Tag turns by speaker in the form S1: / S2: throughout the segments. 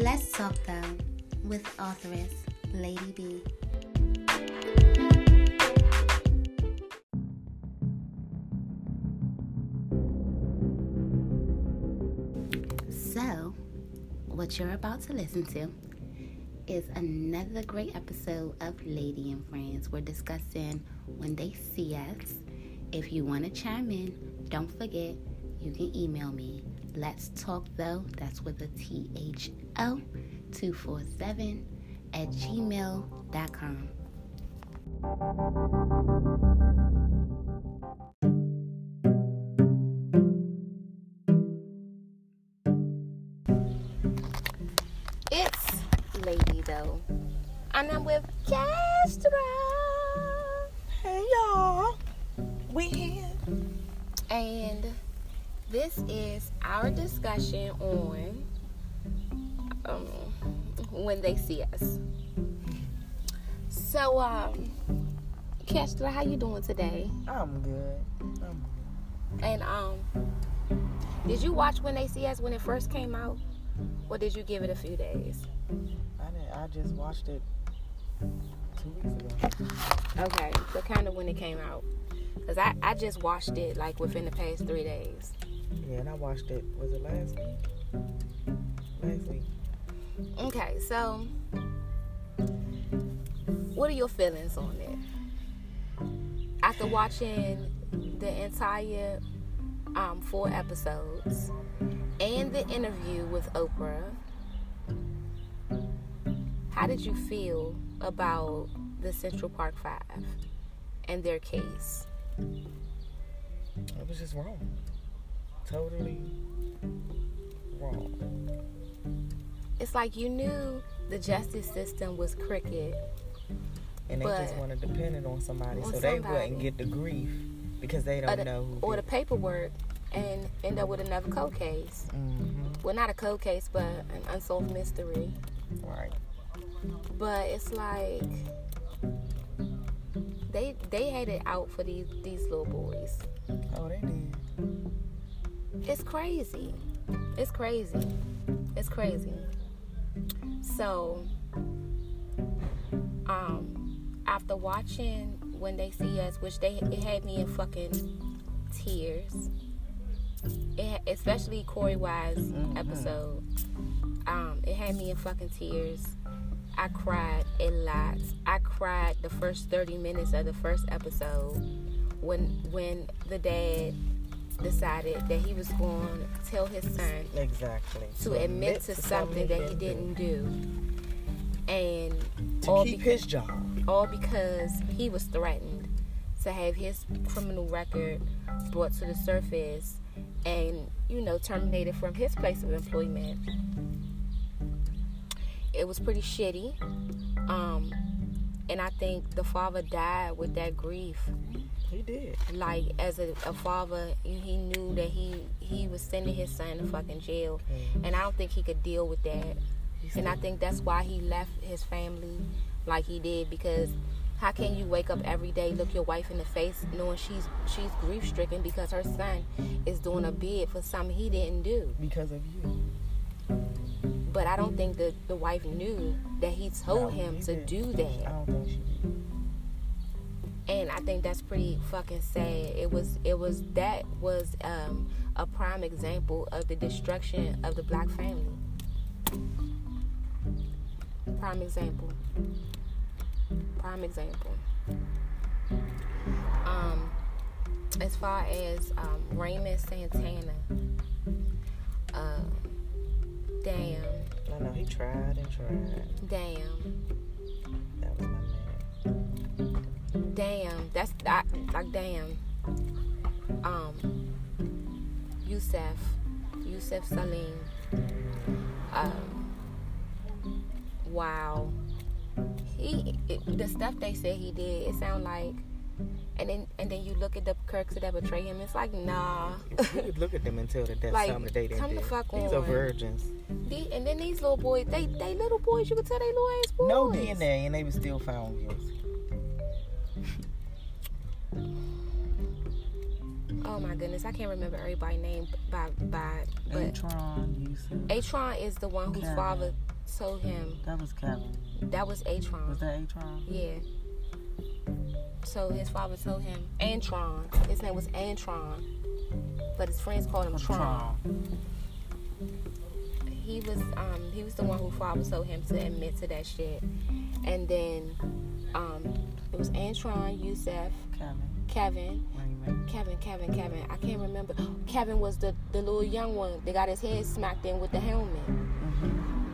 S1: Let's talk though with authoress Lady B. So, what you're about to listen to is another great episode of Lady and Friends. We're discussing when they see us. If you want to chime in, don't forget you can email me. Let's talk though, that's with a T H 247 at gmail.com. It's Lady though. And I'm with Castro.
S2: Hey y'all, we here.
S1: And this is our discussion on Castro, how you doing today?
S2: I'm good. I'm good.
S1: And um, did you watch when they see us when it first came out, or did you give it a few days?
S2: I didn't. I just watched it two weeks ago.
S1: Okay, so kind of when it came out, cause I I just watched it like within the past three days.
S2: Yeah, and I watched it. Was it last week? Last week.
S1: Okay, so what are your feelings on it? After watching the entire um, four episodes and the interview with Oprah, how did you feel about the Central Park Five and their case?
S2: It was just wrong. Totally wrong.
S1: It's like you knew the justice system was crooked.
S2: And they just want to depend it on somebody
S1: On
S2: so they
S1: somebody.
S2: wouldn't get the grief because they don't
S1: the,
S2: know who
S1: or the paperwork and end up with another cold case.
S2: Mhm.
S1: Well, not a cold case, but an unsolved mystery.
S2: Right.
S1: But it's like they they had it out for these these little boys.
S2: Oh, they did.
S1: It's crazy. It's crazy. It's crazy. So, after watching when they see us, which they it had me in fucking tears. It, especially Korey Wise
S2: Mhm.
S1: episode. Um, it had me in fucking tears. I cried a lot. I cried the first 30 minutes of the first episode when when the dad decided that he was going to tell his son
S2: Exactly.
S1: to admit to something that he didn't do. And
S2: To keep his job.
S1: All because he was threatened to have his criminal record brought to the surface and, you know, terminated from his place of employment. It was pretty shitty. Um, and I think the father died with that grief
S2: He did.
S1: like as a, a father he knew that he he was sending his son to fucking jail and i don't think he could deal with that and i think that's why he left his family like he did because how can you wake up every day look your wife in the face knowing she's she's grief stricken because her son is doing a bid for something he didn't do
S2: because of you.
S1: but i don't think that the wife knew that he told
S2: No,
S1: him
S2: he
S1: to do
S2: I
S1: that
S2: don't think she did.
S1: and I think that's pretty fucking sad. It was it was that was um, a prime example of the destruction of the black family. Prime example. Prime example. Um, as far as um, Raymond Santana, uh, damn,
S2: I know he tried and tried.
S1: damn.
S2: That was my man.
S1: damn that's I, like damn um Yusef, yusuf salim um wow he it, the stuff they said he did it sound like and then and then you look at the Kirks that betray him it's like nah
S2: you could look at them and tell that that's
S1: Like,
S2: something that they didn't
S1: come
S2: do.
S1: the fuck
S2: These are
S1: on.
S2: virgins.
S1: The- and then these little boys they they little boys you could tell they little ass boys
S2: No DNA, and they were still found guilty.
S1: oh my goodness I can't remember everybody's name by by but
S2: Atron,
S1: Atron is the one whose
S2: Karen.
S1: father told him
S2: That was Kevin.
S1: that was Atron.
S2: Was that Atron?
S1: Yeah. So his father told him Antron. His name was Antron, but his friends called him Tron. He was um he was the one who father told him to admit to that shit, and then um it was Antron, Yusef,
S2: Kevin.
S1: Kevin, Kevin, Kevin, Kevin. I can't remember. Kevin was the the little young one that got his head smacked in with the helmet.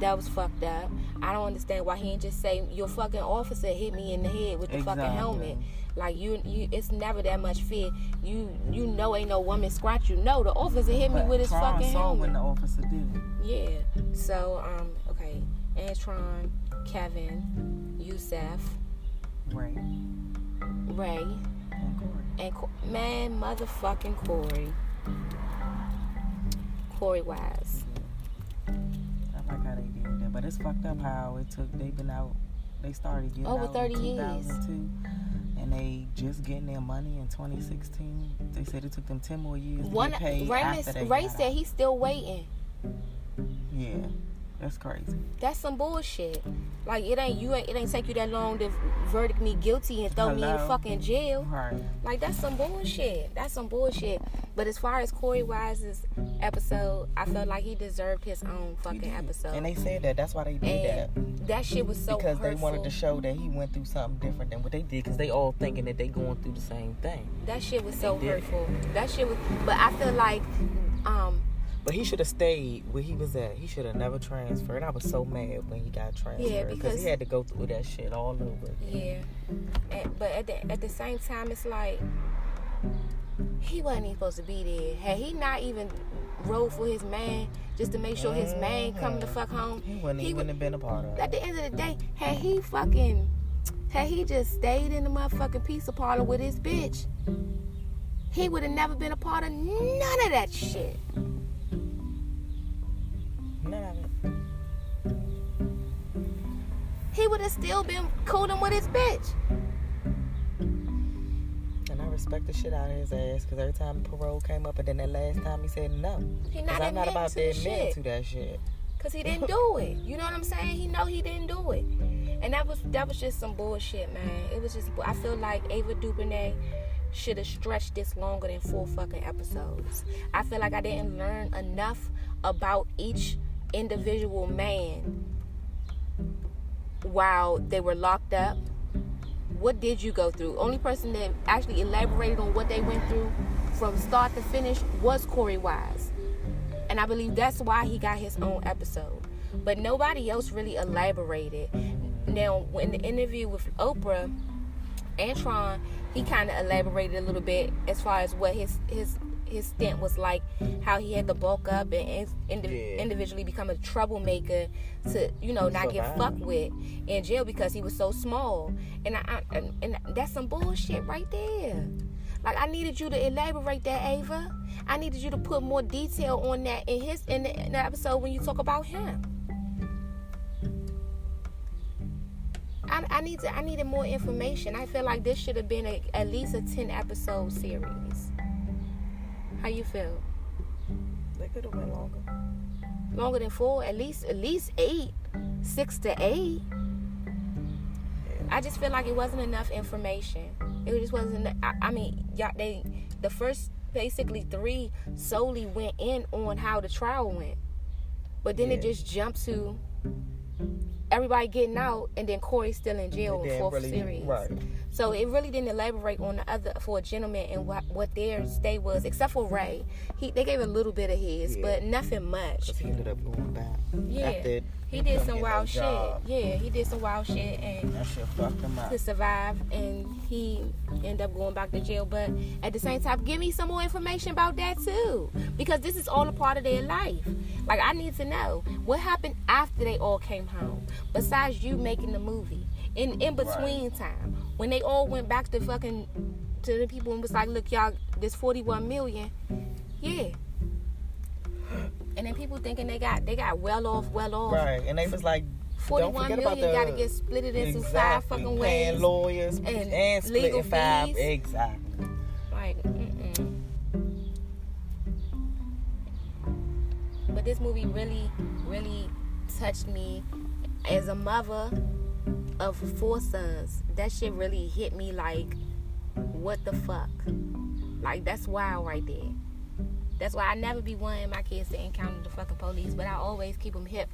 S1: That was fucked up. I don't understand why he didn't just say your fucking officer hit me in the head with the fucking helmet. Like you, you, it's never that much fear. You, you know, ain't no woman scratch you. No, the officer hit me
S2: But
S1: with his
S2: Tron
S1: fucking
S2: saw
S1: helmet.
S2: when the officer did it.
S1: Yeah. So, um, okay. Antron, Kevin, Yusef,
S2: Ray
S1: Ray,
S2: and Korey.
S1: and Co- man, motherfucking Korey. Korey Wise.
S2: Like how they did that, but it's fucked up how it took. They've been out. They started getting
S1: Over
S2: out
S1: 30
S2: in
S1: years.
S2: and they just getting their money in 2016. They said it took them 10 more years
S1: One
S2: to get paid
S1: Ray,
S2: after they
S1: Ray said he's still waiting.
S2: Yeah, that's crazy.
S1: That's some bullshit. Like it ain't you ain't it ain't take you that long to verdict me guilty and throw me in fucking jail.
S2: Right.
S1: Like that's some bullshit. That's some bullshit. But as far as Korey Wise's episode, I felt like he deserved his own fucking episode.
S2: And they said that. That's why they did that.
S1: And that shit was so
S2: because
S1: hurtful.
S2: they wanted to show that he went through something different than what they did. Because they all thinking that they going through the same thing.
S1: that shit was so
S2: They did.
S1: hurtful. That shit was. But I feel like, um,
S2: But he should have stayed where he was at. He should have never transferred. I was so mad when he got transferred
S1: because-
S2: he had to go through that shit all over. again.
S1: yeah. And, but at the at the same time, it's like he wasn't even supposed to be there. Had he not even rode for his man just to make sure his man come the fuck home,
S2: He wouldn't
S1: He
S2: even
S1: would-
S2: have been a part of it.
S1: at the end of the day, had he fucking, had he just stayed in the motherfucking pizza parlor with his bitch, he would have never been a part of none of that shit. Have still been cooling with his bitch.
S2: And I respect the shit out of his ass because every time parole came up and then that last time he said no.
S1: He not
S2: I'm not about
S1: to
S2: admit to that shit.
S1: Cause he didn't do it. You know what I'm saying? He know he didn't do it. And that was that was just some bullshit, man. It was just I feel like Ava DuVernay should have stretched this longer than four fucking episodes. I feel like I didn't learn enough about each individual man while they were locked up. What did you go through? Only person that actually elaborated on what they went through from start to finish was Korey Wise. And I believe that's why he got his own episode. But nobody else really elaborated. Now, in the interview with Oprah, Antron, he kind of elaborated a little bit as far as what his his his stint was like, how he had to bulk up and indi-
S2: Yeah.
S1: individually become a troublemaker to you know not get fucked with in jail because he was so small. And I, I and, and that's some bullshit right there. Like I needed you to elaborate that, Ava. I needed you to put more detail on that in his in the, in the episode when you talk about him. I, I need to I needed more information. I feel like this should have been a, at least a ten episode series. How you feel?
S2: They could have went longer.
S1: Longer than four? At least at least eight, six to eight. I just feel like it wasn't enough information. It just wasn't. I, I mean, y'all, they the first basically three solely went in on how the trial went, but then it just jumped to everybody getting mm-hmm. out, and then Korey still in jail
S2: didn't
S1: fourth
S2: really-
S1: series.
S2: Right.
S1: So it really didn't elaborate on the other for a gentleman and what what their stay was, except for Ray. He they gave a little bit of his,
S2: Yeah.
S1: but nothing much.
S2: He ended up going back.
S1: Yeah.
S2: After
S1: He did some wild
S2: no
S1: shit.
S2: job.
S1: Yeah, he did some wild shit and
S2: That shit fucked him up.
S1: to survive and he ended up going back to jail. But at the same time, give me some more information about that too. Because this is all a part of their life. Like I need to know what happened after they all came home. Besides you making the movie. In in between time. When they all went back to fucking to the people and was like, look, y'all, this forty one million. Yeah. And then people thinking they got they got well off, well off.
S2: Right. And they was like, don't
S1: 41
S2: forget
S1: million
S2: about the
S1: got to get split it into five fucking ways.
S2: lawyers
S1: and
S2: and, splitting
S1: legal
S2: five.
S1: fees.
S2: Exactly.
S1: Like, mm-mm. But this movie really, really touched me as a mother of four sons. That shit really hit me like, what the fuck? Like that's wild right there. That's why I never be wanting my kids to encounter the fucking police, but I always keep them hip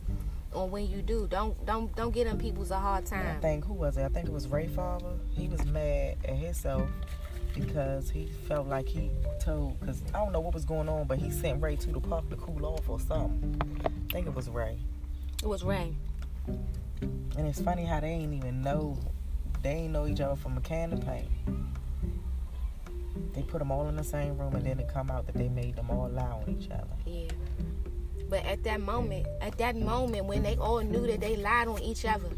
S1: on when you do. Don't don't don't get them people's a hard time.
S2: I think who was it? I think it was Ray Father. He was mad at himself because he felt like he told. Because I don't know what was going on, but he sent Ray to the park to cool off or something. I think it was Ray.
S1: It was Ray.
S2: And it's funny how they ain't even know. They ain't know each other from a can of paint. They put them all in the same room, and then it come out that they made them all lie on each other.
S1: Yeah. But at that moment, at that moment when they all knew that they lied on each other,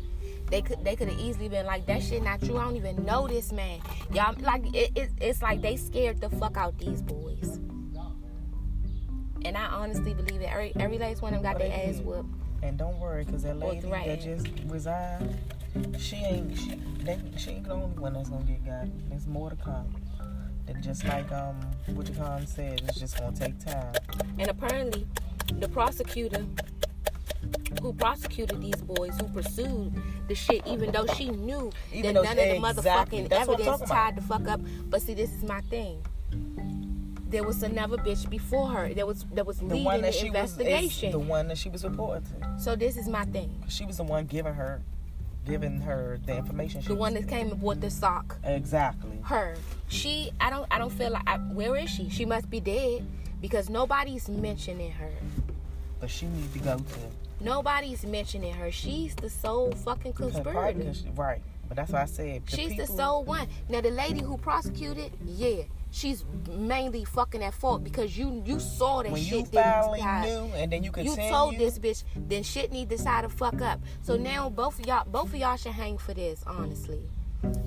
S1: they could they could have easily been like, that shit not true. I don't even know this man. Y'all like it, it, it's like they scared the fuck out these boys. And I honestly believe it. Every every last one of them got
S2: Well,
S1: their ass whooped.
S2: And don't worry, cause that lady that just resigned, she ain't she they, she ain't the only one that's gonna get got. There's more to come. That just like um what you call said, it's just gonna take time.
S1: And apparently, the prosecutor who prosecuted these boys, who pursued the shit, even though she knew
S2: Even
S1: that none of the
S2: exactly.
S1: motherfucking
S2: That's
S1: evidence tied the fuck up. But see, this is my thing. There was another bitch before her. There was that was
S2: The
S1: leading the
S2: was
S1: investigation.
S2: is the one that she was reported to.
S1: so this is my thing.
S2: She was the one giving her giving her the information. She
S1: The one that came and bought the sock.
S2: Exactly.
S1: Her. She. I don't. I don't feel like. I, where is she? She must be dead because nobody's mentioning her.
S2: But she need to go to
S1: Nobody's mentioning her. She's the sole fucking conspirator.
S2: right. But that's why I said the
S1: She's
S2: people,
S1: the sole one. Now the lady who prosecuted, yeah, she's mainly fucking at fault because you you saw that
S2: when
S1: shit
S2: you
S1: didn't
S2: finally knew and then you could
S1: You told this bitch, then shit need to decide to fuck up. So now both of y'all, both of y'all should hang for this, honestly.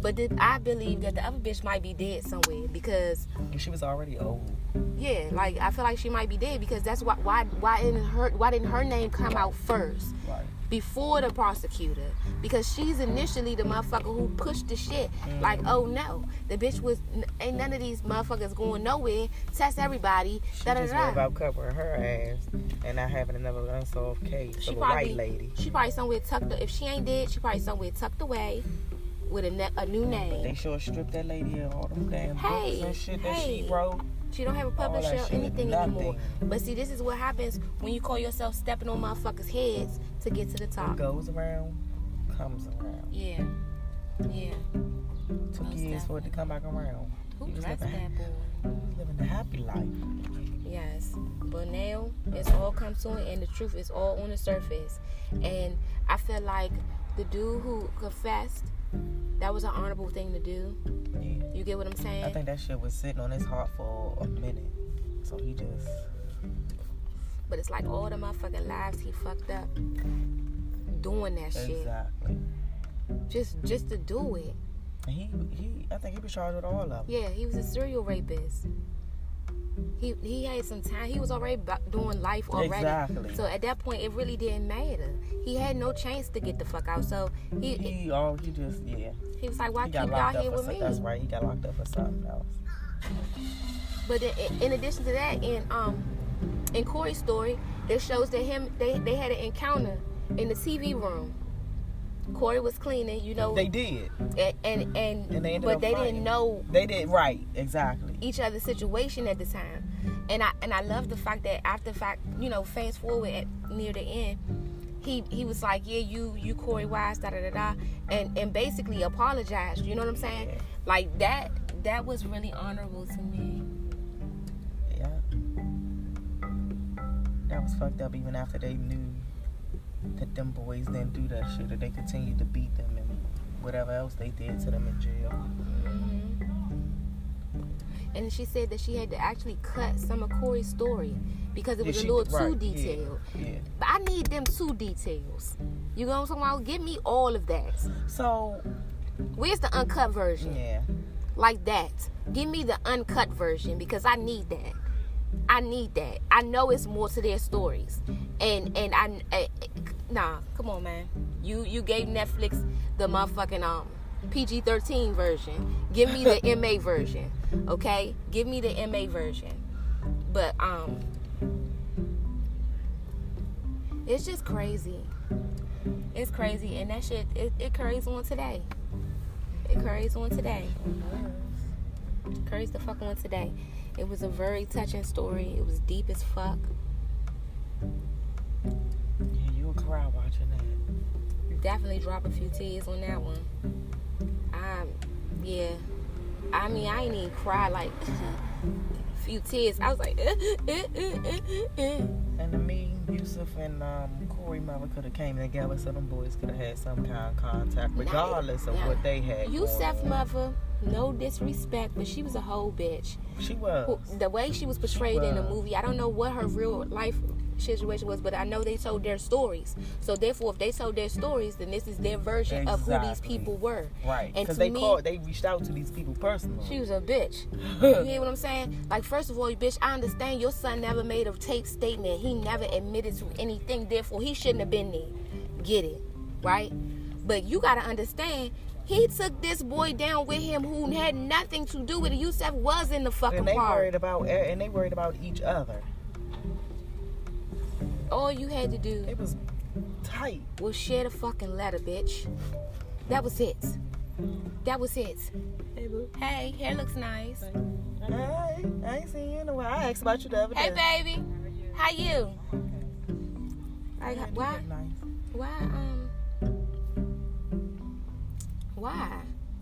S1: But did I believe that the other bitch might be dead somewhere because
S2: She was already old.
S1: yeah, like I feel like she might be dead because that's why why why didn't her why didn't her name come out first?
S2: Right.
S1: Before the prosecutor because she's initially the motherfucker who pushed the shit. Mm. Like, oh no, the bitch was ain't none of these motherfuckers going nowhere. Test everybody.
S2: She
S1: Da,
S2: just
S1: da.
S2: about covering her ass and not having another unsolved case
S1: She
S2: of a
S1: probably
S2: white lady.
S1: she probably somewhere tucked. If she ain't dead, she probably somewhere tucked away with a ne- a new name.
S2: They sure stripped that lady of all them damn
S1: Hey,
S2: books and shit that
S1: hey.
S2: she wrote.
S1: She don't have a publisher or anything
S2: nothing.
S1: anymore. But see, this is what happens when you call yourself stepping on motherfuckers' heads to get to the
S2: What
S1: top.
S2: goes around, comes around.
S1: Yeah, yeah.
S2: Took
S1: Most
S2: years for it to come back around.
S1: Who dressed
S2: living,
S1: that boy?
S2: he living a happy life.
S1: Yes, but now it's all come to it, and the truth is all on the surface. And I feel like the dude who confessed, that was an honorable thing to do.
S2: Yeah.
S1: You get what I'm saying?
S2: I think that shit was sitting on his heart for a minute. So he just
S1: But it's like all the motherfucking lives he fucked up doing that shit,
S2: exactly.
S1: just just to do it.
S2: He he I think he was charged with all of them.
S1: Yeah, he was a serial rapist. He he had some time. He was already doing life already.
S2: Exactly.
S1: So at that point, it really didn't matter. He had no chance to get the fuck out. So he he,
S2: all he just yeah.
S1: He was like, why keep y'all here with me?
S2: That's right. He got locked up for something else.
S1: But in, in addition to that, in um in Korey's story, it shows that him they they had an encounter in the TV room. Korey was cleaning, you know,
S2: They did.
S1: and and, and,
S2: And they
S1: but they
S2: fighting.
S1: didn't know
S2: They did right. Exactly.
S1: each other's situation at the time. And I and I love the fact that after fact, you know, fast forward at near the end, he he was like, Yeah, you you Korey Wise, da da da da and and basically apologized. You know what I'm saying? Like that that was really honorable to me.
S2: That was fucked up even after they knew that them boys didn't do that shit, that they continued to beat them and whatever else they did to them in jail. Mm-hmm.
S1: And she said that she had to actually cut some of Korey's story because it
S2: Yeah,
S1: was
S2: she-
S1: a little too
S2: right, yeah,
S1: detailed.
S2: Yeah.
S1: But I need them two details. You know what I'm talking about? Give me all of that.
S2: So,
S1: Where's the uncut version?
S2: yeah.
S1: Like that. Give me the uncut version because I need that. I need that. I know it's more to their stories. And and I, I nah, come on man. You you gave Netflix the motherfucking um PG-13 version. Give me the MA version. Okay? Give me the MA version. But um it's just crazy. It's crazy, and that shit it, it carries on today. It carries on today. Carries the fuck on today. It was a very touching story. It was deep as fuck.
S2: Yeah, you'll cry watching that.
S1: Definitely drop a few tears on that one. Um, yeah. I mean, I ain't even cry like a few tears. I was like,
S2: And to me, Yusef and um, Korey mother could have came together so them boys could have had some kind of contact, regardless of what they had.
S1: Yusef
S2: mother. on.
S1: No disrespect, but she was a whole bitch.
S2: She was.
S1: The way she was portrayed in the movie, I don't know what her real life situation was, but I know they told their stories. So therefore, if they told their stories, then this is their version of who these people were.
S2: Right.
S1: And
S2: Because
S1: to
S2: they
S1: me-
S2: called, they reached out to these people personally.
S1: She was a bitch. You hear what I'm saying? Like, first of all, bitch, I understand your son never made a tape statement. He never admitted to anything. Therefore, he shouldn't have been there. Get it, right? But you gotta understand, he took this boy down with him who had nothing to do with it. Yusef was in the fucking
S2: and they
S1: part.
S2: worried about and they worried about each other.
S1: All you had to do
S2: It was tight.
S1: was share the fucking letter, bitch. That was it. That was it.
S2: Hey, boo.
S1: Hey, hair looks nice.
S2: Hey, I ain't seen you in a while. I asked about you the other
S1: Hey,
S2: day.
S1: Hey, baby. How you? Like,
S2: Yeah, you
S1: why?
S2: nice.
S1: Why? Um. Why?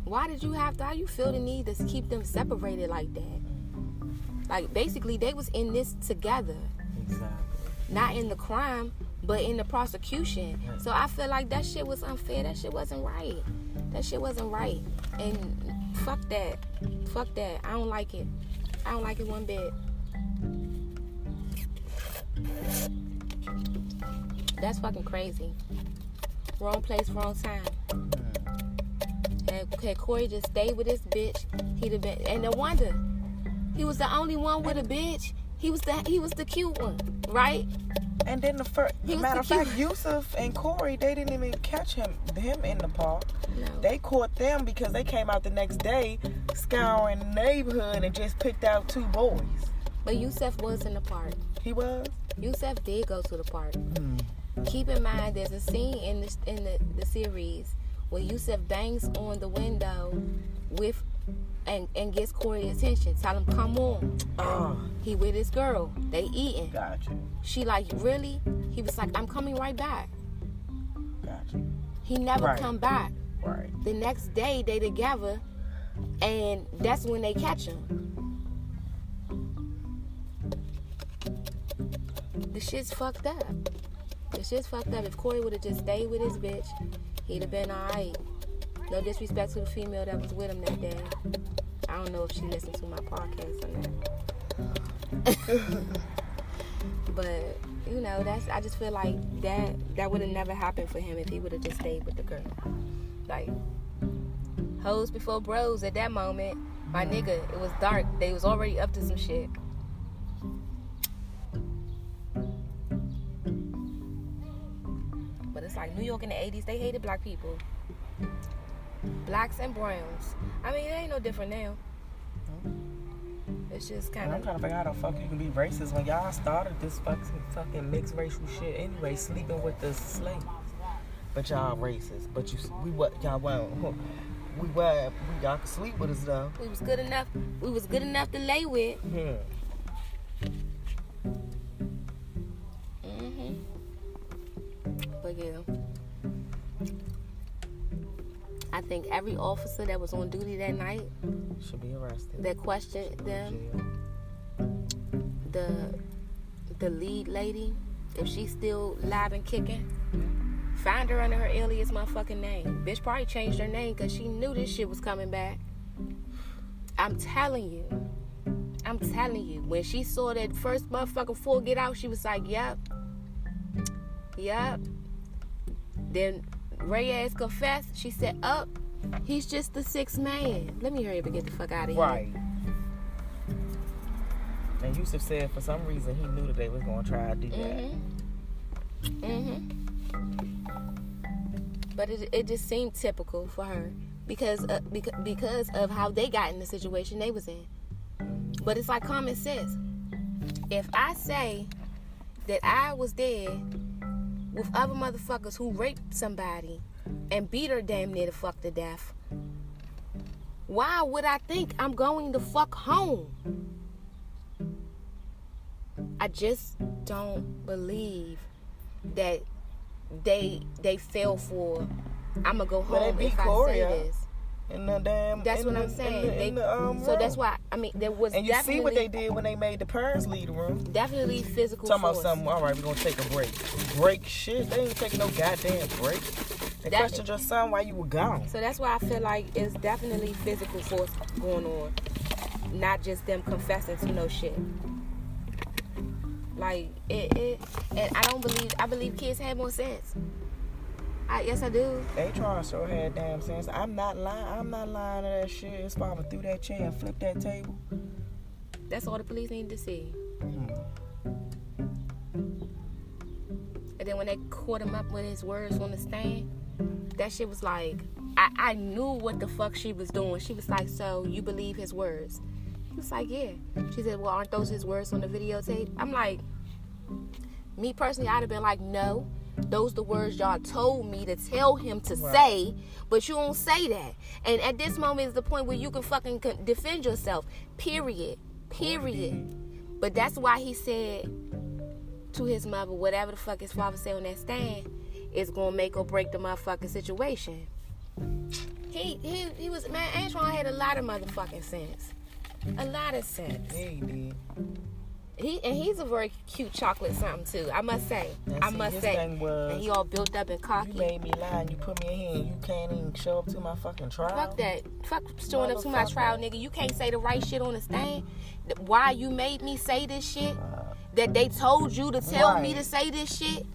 S1: Why did you have to? How you feel the need to keep them separated like that? Like basically, they was in this together,
S2: Exactly.
S1: not in the crime, but in the prosecution. So I feel like that shit was unfair. That shit wasn't right. That shit wasn't right. And fuck that. Fuck that. I don't like it. I don't like it one bit. That's fucking crazy. Wrong place, wrong time. Had, had Korey just stayed with this bitch, he'd have been. And no wonder, he was the only one with a bitch. He was the he was the cute one, right?
S2: And then the first, matter of fact, Yusef and Korey, they didn't even catch him him in the park.
S1: No.
S2: They caught them because they came out the next day scouring the neighborhood and just picked out two boys.
S1: But Yusef was in the park.
S2: He was.
S1: Yusef did go to the park.
S2: Hmm.
S1: Keep in mind, there's a scene in the in the, the series where Yusef bangs on the window with and and gets Korey attention. Tell him, come on.
S2: Oh,
S1: He with his girl. They eating.
S2: got you.
S1: She like, really? He was like, I'm coming right back.
S2: Got you.
S1: He never
S2: Right.
S1: come back.
S2: Right.
S1: The next day they together, and that's when they catch him. The shit's fucked up. The shit's fucked up. If Korey would have just stayed with his bitch, he'd have been alright. No disrespect to the female that was with him that day. I don't know if she listened to my podcast or not. but you know, that's I just feel like that that would have never happened for him if he would have just stayed with the girl. Like hoes before bros at that moment. My nigga, it was dark. They was already up to some shit. Like New York in the 80s, they hated black people. Blacks and browns. I mean, it ain't no different now. It's just kind of.
S2: I'm trying to figure out how the fuck you can be racist when y'all started this fucking fucking mixed racial shit anyway, sleeping with the slaves. But y'all racist. But you, we what y'all won't. We were, we y'all could sleep with us though.
S1: We was good enough. We was good enough to lay with.
S2: Hmm.
S1: But yeah, I think every officer that was on duty that night
S2: Should be arrested.
S1: that questioned them, the the lead lady, if she's still live and kicking, find her under her alias motherfucking name. Bitch probably changed her name because she knew this shit was coming back. I'm telling you. I'm telling you. When she saw that first motherfucking fool get out, she was like, Yep. Yep. Then Ray ass confessed. She said, Up. He's just the sixth man. Let me hurry up and get the fuck out of here.
S2: Right. And Yusef said for some reason he knew that they was gonna try to do that.
S1: Mhm. Mhm. But it it just seemed typical for her because uh, because because of how they got in the situation they was in. But it's like common sense. If I say that I was there with other motherfuckers who raped somebody and beat her damn near to fuck to death. Why would I think I'm going to fuck home? I just don't believe that they they fell for I'm gonna go home if I say this.
S2: In the damn.
S1: That's what
S2: the-
S1: I'm saying.
S2: In the,
S1: They,
S2: in the, um,
S1: so that's why I mean there was
S2: And you see what they did when they made the parents leave the room.
S1: definitely physical
S2: Talking about something. All right, we're gonna take a break. Break shit. They ain't taking no goddamn break. They
S1: That-
S2: questioned your son while you were gone.
S1: So that's why I feel like it's definitely physical force going on, not just them confessing to no shit. Like it, it and I don't believe I believe kids have more sense. I yes I do.
S2: To show had damn sense. I'm not lying. I'm not lying to that shit. It's probably through that chair and flip that table.
S1: That's all the police need to see.
S2: Hmm.
S1: And then when they caught him up with his words on the stand, that shit was like, I, I knew what the fuck she was doing. She was like, So you believe his words? He was like, Yeah. She said, Well, aren't those his words on the videotape? I'm like, Me personally, I'd have been like, No. Those the words y'all told me to tell him to
S2: Right.
S1: say, but you don't say that. And at this moment is the point where you can fucking defend yourself. Period. Period. But that's why he said to his mother, whatever the fuck his father said on that stand, is gonna make or break the motherfucking situation. He he he was man, Antoine had a lot of motherfucking sense. A lot of sense.
S2: Yeah, he did.
S1: He and he's a very cute chocolate something too. I must say.
S2: And
S1: I
S2: see,
S1: must say.
S2: was-
S1: and he all built up and cocky.
S2: You made me lie and you put me in here and you can't even show up to my fucking trial.
S1: Fuck that. Fuck showing up to my trial, nigga. You can't say the right shit on the stand. Why you made me say this shit? That they told you to tell me to say this shit?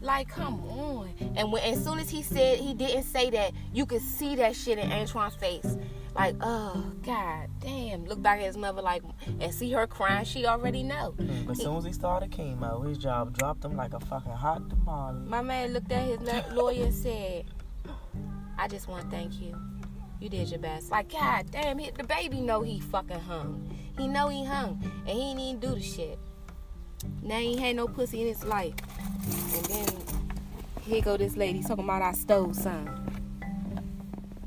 S1: Like, come on. And when as soon as he said he didn't say that, you could see that shit in Antoine's face. Like, oh god damn. Look back at his mother like and see her crying, she already know.
S2: Mm, but as soon as he started chemo, his job dropped him like a fucking hot tamale.
S1: My man looked at his lawyer and said, I just want to thank you. You did your best. Like, God damn, he, the baby know he fucking hung. He know he hung. And he ain't even do the shit. Now he ain't had no pussy in his life. And then here go this lady talking about I stole some.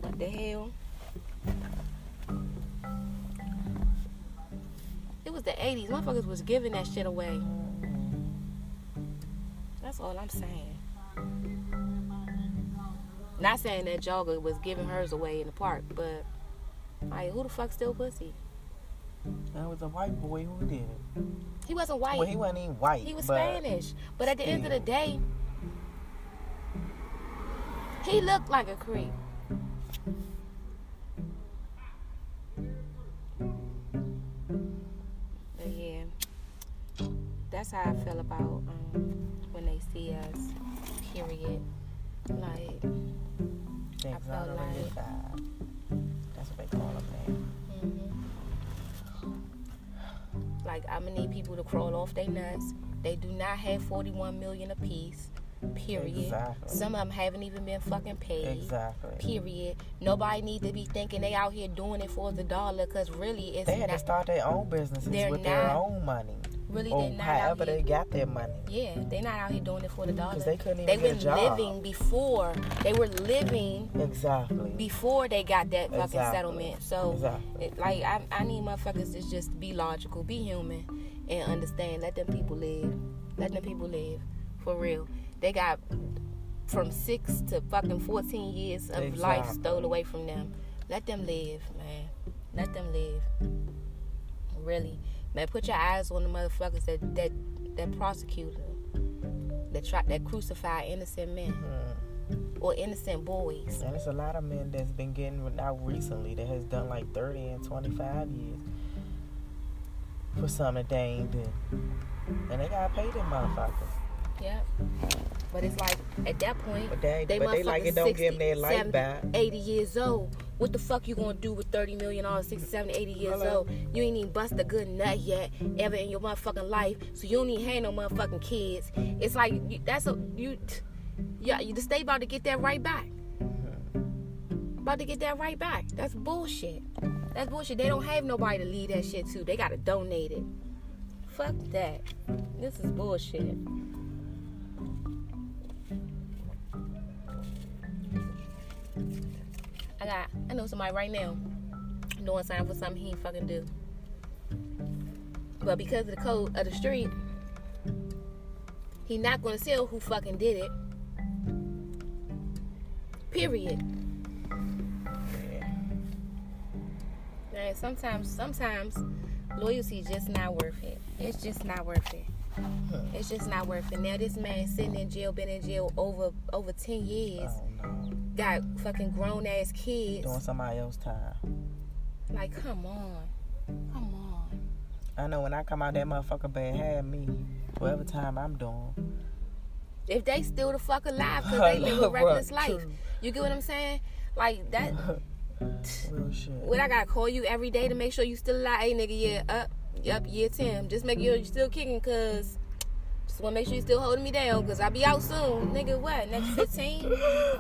S1: What the hell? Was the 80s. Motherfuckers was giving that shit away. That's all I'm saying. Not saying that Jogger was giving hers away in the park, but like, who the fuck still pussy?
S2: That was a white boy who did it.
S1: He wasn't white.
S2: Well, he wasn't even white.
S1: He was
S2: but
S1: Spanish. But at the end of the day, he looked like a creep. That's how I feel about um, when they see us. Period. Like,
S2: Exonerated
S1: like-
S2: guy. That's what they call him now.
S1: Like I'm gonna need people to crawl off their nuts. They do not have 41 million apiece. Period.
S2: Exactly.
S1: Some of them haven't even been fucking paid.
S2: Exactly.
S1: Period. Nobody needs to be thinking they out here doing it for the dollar, cause really it's
S2: They had to start their own businesses with their own money.
S1: Really,
S2: Or
S1: they're not
S2: however
S1: out here.
S2: they got their money.
S1: Yeah, they're not out here doing it for the dollar.
S2: Because they couldn't even
S1: They
S2: get a
S1: been
S2: job.
S1: living before. They were living
S2: Exactly.
S1: before they got that fucking
S2: Exactly.
S1: settlement. So,
S2: Exactly.
S1: it, like, I, I need motherfuckers to just be logical, be human, and understand. Let them people live. Let them people live. For real. They got from six to fucking 14 years of life
S2: Exactly.
S1: stole away from them. Let them live, man. Let them live. Really. Man, put your eyes on the motherfuckers that that that prosecutor that try that crucify innocent men
S2: Mm.
S1: or innocent boys.
S2: And it's a lot of men that's been getting out recently that has done like 30 and 25 years for something that they ain't did. And they gotta pay them motherfuckers.
S1: Yeah. But it's like at that point,
S2: But they,
S1: they
S2: but they like it don't give them their life
S1: 70,
S2: back.
S1: 80 years old. What the fuck you gonna do with 30 million dollars, 60, 70, 80 years
S2: Hello.
S1: old? You ain't even bust a good nut yet ever in your motherfucking life, so you don't even have no motherfucking kids. It's like you, that's a you, yeah, you just stay about to get that right back. About to get that right back. That's bullshit. That's bullshit. They don't have nobody to lead that shit to. They gotta donate it. Fuck that. This is bullshit. I got I know somebody right now doing something for something he ain't fucking do. But because of the code of the street, he not gonna tell who fucking did it. Period.
S2: Yeah.
S1: And sometimes, sometimes loyalty just not worth it. It's just not worth it. It's just not worth it. Now this man sitting in jail, been in jail over over ten years,
S2: no.
S1: got fucking grown ass kids.
S2: Doing somebody else's time.
S1: Like, come on, come on.
S2: I know when I come out that motherfucker bed had me. Whatever time I'm doing.
S1: If they still the fuck alive because they live a reckless life,
S2: true.
S1: you get what I'm saying? Like that.
S2: Real shit.
S1: What I gotta call you every day to make sure you still alive? Hey nigga, yeah, up, yep, year ten. Just make sure you still kicking, cause just wanna make sure you still holding me down, cause I'll be out soon, nigga. What next fifteen?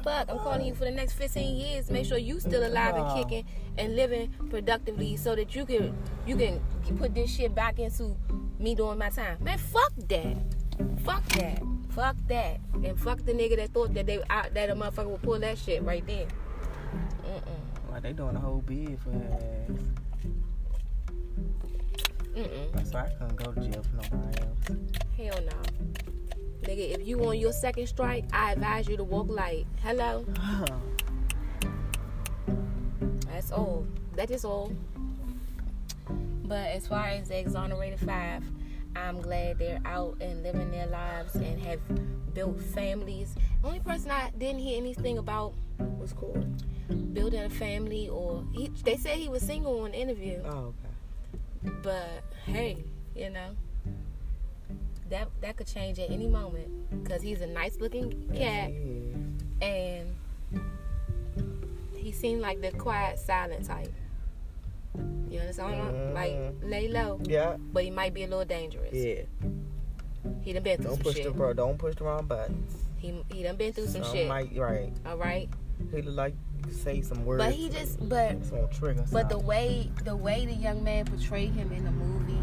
S1: Fuck, I'm calling you for the next fifteen years. Make sure you still alive and kicking and living productively, so that you can you can put this shit back into me doing my time. Man, fuck that. Fuck that. Fuck that. And fuck the nigga that thought that they out that a motherfucker would pull that shit right there. Mm-mm.
S2: Like they doing a whole bid for her ass.
S1: Mm-mm.
S2: That's why I couldn't go to jail for nobody else.
S1: Hell no. Nigga, if you on your second strike, I advise you to walk light. Hello? That's all. That is all. But as far as the exonerated five, I'm glad they're out and living their lives and have built families. Only person I didn't hear anything about was Korey. Building a family or he, they said he was single on the interview.
S2: oh, okay.
S1: But hey, you know, that that could change at any moment because he's a nice looking cat and he seemed like the quiet, silent type. You understand? Like
S2: Mhm.
S1: lay low,
S2: Yeah.
S1: but he might be a little dangerous.
S2: Yeah.
S1: He done been through
S2: Don't
S1: some
S2: push
S1: shit.
S2: the bro. Don't push the wrong buttons.
S1: He he done been through some
S2: Some
S1: shit.
S2: Might, right.
S1: All right,
S2: He look like say some words.
S1: but he just but
S2: It's gonna trigger.
S1: But the way the way the young man portrayed him in the movie,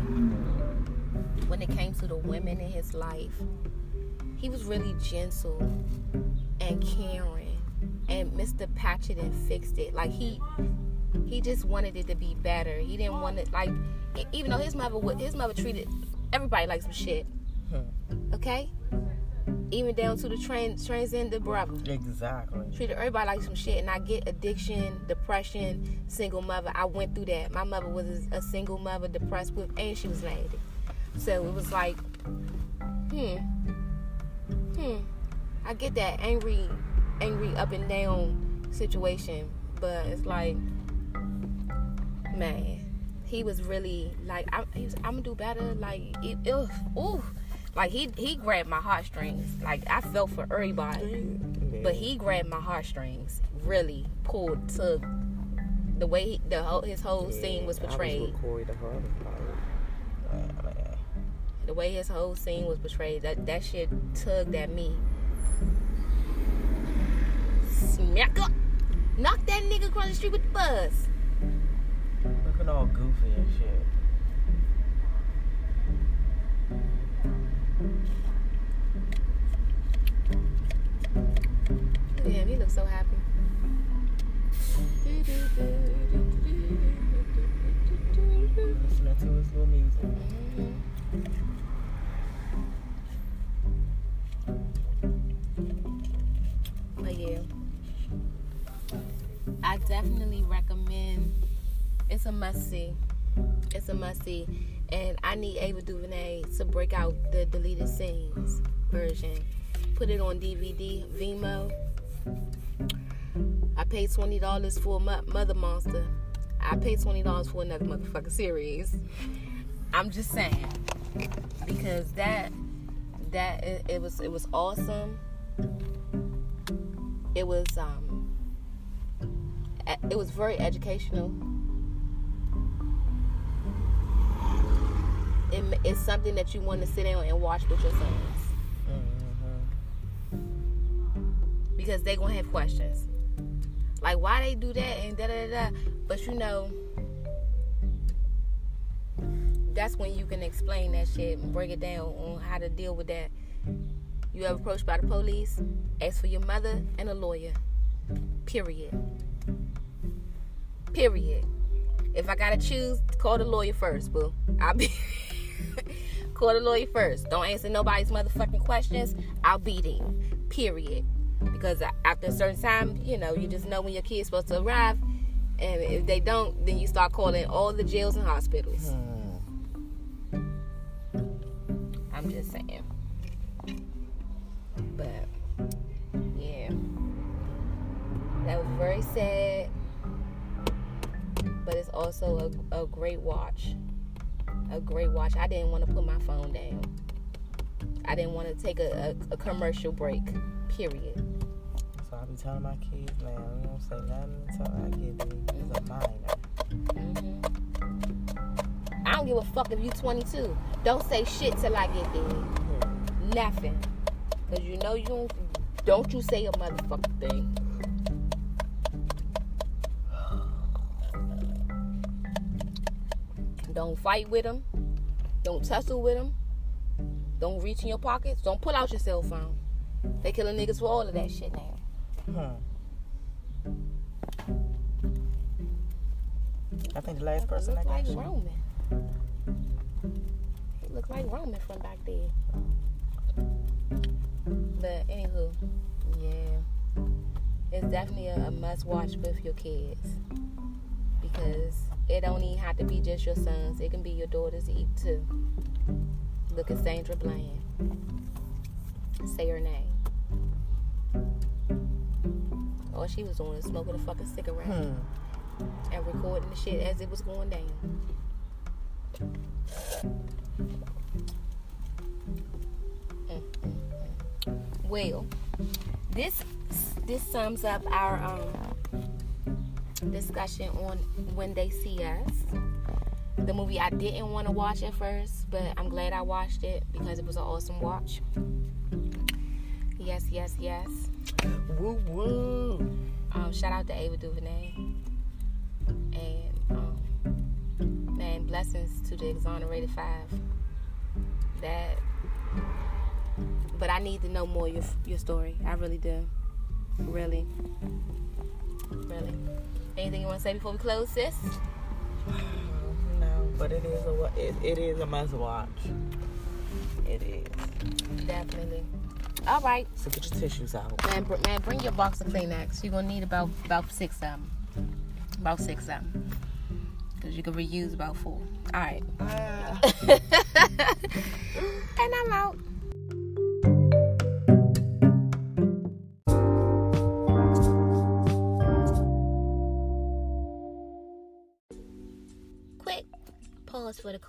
S1: when it came to the women in his life, he was really gentle and caring, and Mr. Patchett and fixed it. Like he he just wanted it to be better. He didn't want it like even though his mother would his mother treated everybody like some shit.
S2: Hmm.
S1: Okay, even down to the trans transgender brother
S2: Exactly.
S1: treated everybody like some shit and I get addiction, depression, single mother. I went through that. My mother was a single mother, depressed with and she was married. So it was like, hmm, hmm. I get that angry, angry up and down situation, but it's like, man, he was really like, I, he was, I'm gonna do better. Like, it, it, ooh, like he he grabbed my heartstrings. Like I felt for everybody. But he grabbed my heartstrings, really pulled, took the way he, the whole, his whole scene was portrayed.
S2: was with the Hunter. Like, man, man.
S1: The way his whole scene was portrayed, that that shit tugged at me. Smack up, knock that nigga across the street with the bus.
S2: Looking all goofy and shit.
S1: Damn, he looks so happy.
S2: Listening to his little music.
S1: But yeah, I definitely recommend. It's a must see. It's a must see, and I need Ava DuVernay to break out the deleted scenes version. Put it on DVD, Vimeo. I paid twenty dollars for Mother Monster. I paid twenty dollars for another motherfucking series. I'm just saying because that that it, it was it was awesome it was um it was very educational it, it's something that you want to sit down and watch with your sons
S2: Mm-hmm.
S1: because they're gonna have questions like why they do that and da da da but you know that's when you can explain that shit and break it down on how to deal with that you ever approached by the police, ask for your mother and a lawyer. Period. Period. If I gotta choose, call the lawyer first, boo. I'll be call the lawyer first. Don't answer nobody's motherfucking questions. I'll beat him. Period. Because after a certain time, you know, you just know when your kid's supposed to arrive. And if they don't, then you start calling all the jails and hospitals.
S2: Hmm.
S1: I'm just saying. But yeah, that was very sad. But it's also a, a great watch. A great watch. I didn't want to put my phone down. I didn't want to take a, a, a commercial break. Period.
S2: So I be telling my kids man, you don't say nothing until I get is a minor.
S1: hmm I don't give a fuck if you 22. Don't say shit till I get there. Nothing. Cause you know you don't. Don't you say a motherfucking thing. Don't fight with them. Don't tussle with them. Don't reach in your pockets. Don't pull out your cell phone. They killing niggas for all of that shit now.
S2: Hmm. I think the last person that
S1: like
S2: got shot.
S1: Roman. He looked like Roman from back there. But anywho, yeah, it's definitely a, a must watch with your kids because it don't even have to be just your sons. It can be your daughters e- too. Look at Sandra Bland. Say her name. All she was doing is smoking a fucking cigarette
S2: Hmm.
S1: and recording the shit as it was going down. Mm, mm, mm. Well, this this sums up our um, discussion on when they see us. The movie I didn't want to watch at first, but I'm glad I watched it because it was an awesome watch. Yes, yes, yes.
S2: Woo woo.
S1: Um, shout out to Ava DuVernay. And um, man, blessings to the exonerated five. That, but I need to know more your your story. I really do. Really, really. Anything you want to say before we close, sis?
S2: No, but it is a it, it is a must watch. It is.
S1: Definitely. All right,
S2: So get your tissues out.
S1: man. Br- man, bring your box of Kleenex. You're gonna need about about six of them. About six of them. Cause you can reuse about four. All right.
S2: Ah.
S1: and I'm out.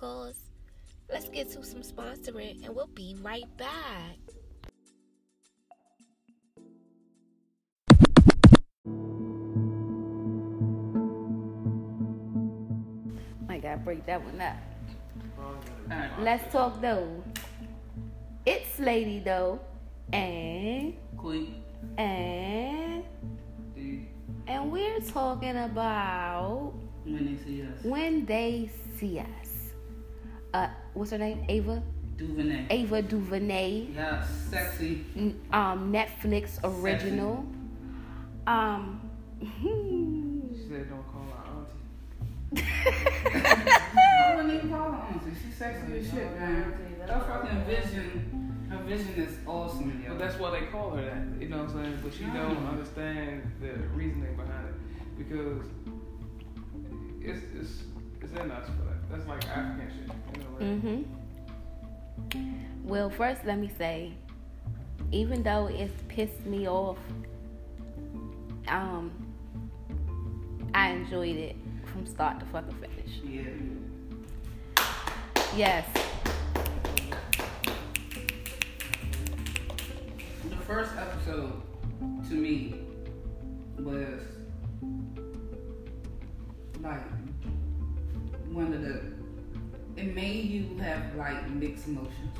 S1: Pause for the cause. Let's get to some sponsoring and we'll be right back. I gotta break that one up. Let's talk though. It's Lady though, and
S3: Queen.
S1: and
S3: D.
S1: and we're talking about
S3: When they see us.
S1: when they see us. Uh, what's her name? Ava.
S3: DuVernay.
S1: Ava DuVernay.
S3: Yeah, sexy.
S1: n- Um, Netflix original. Um.
S4: She said don't call her auntie.
S3: I wouldn't even call her auntie. She's sexy as shit, man. Her fucking vision, her vision is awesome, yo.
S4: But that's why they call her that. You know what I'm saying? But she don't understand the reasoning behind it because it's it's it's in us for that. That's like African shit. You know, like,
S1: hmm Well, first, let me say, even though it's pissed me off, um, I enjoyed it from start to fucking finish.
S3: Yeah.
S1: Yes.
S3: The first episode to me was like one of the. It made you have like mixed emotions.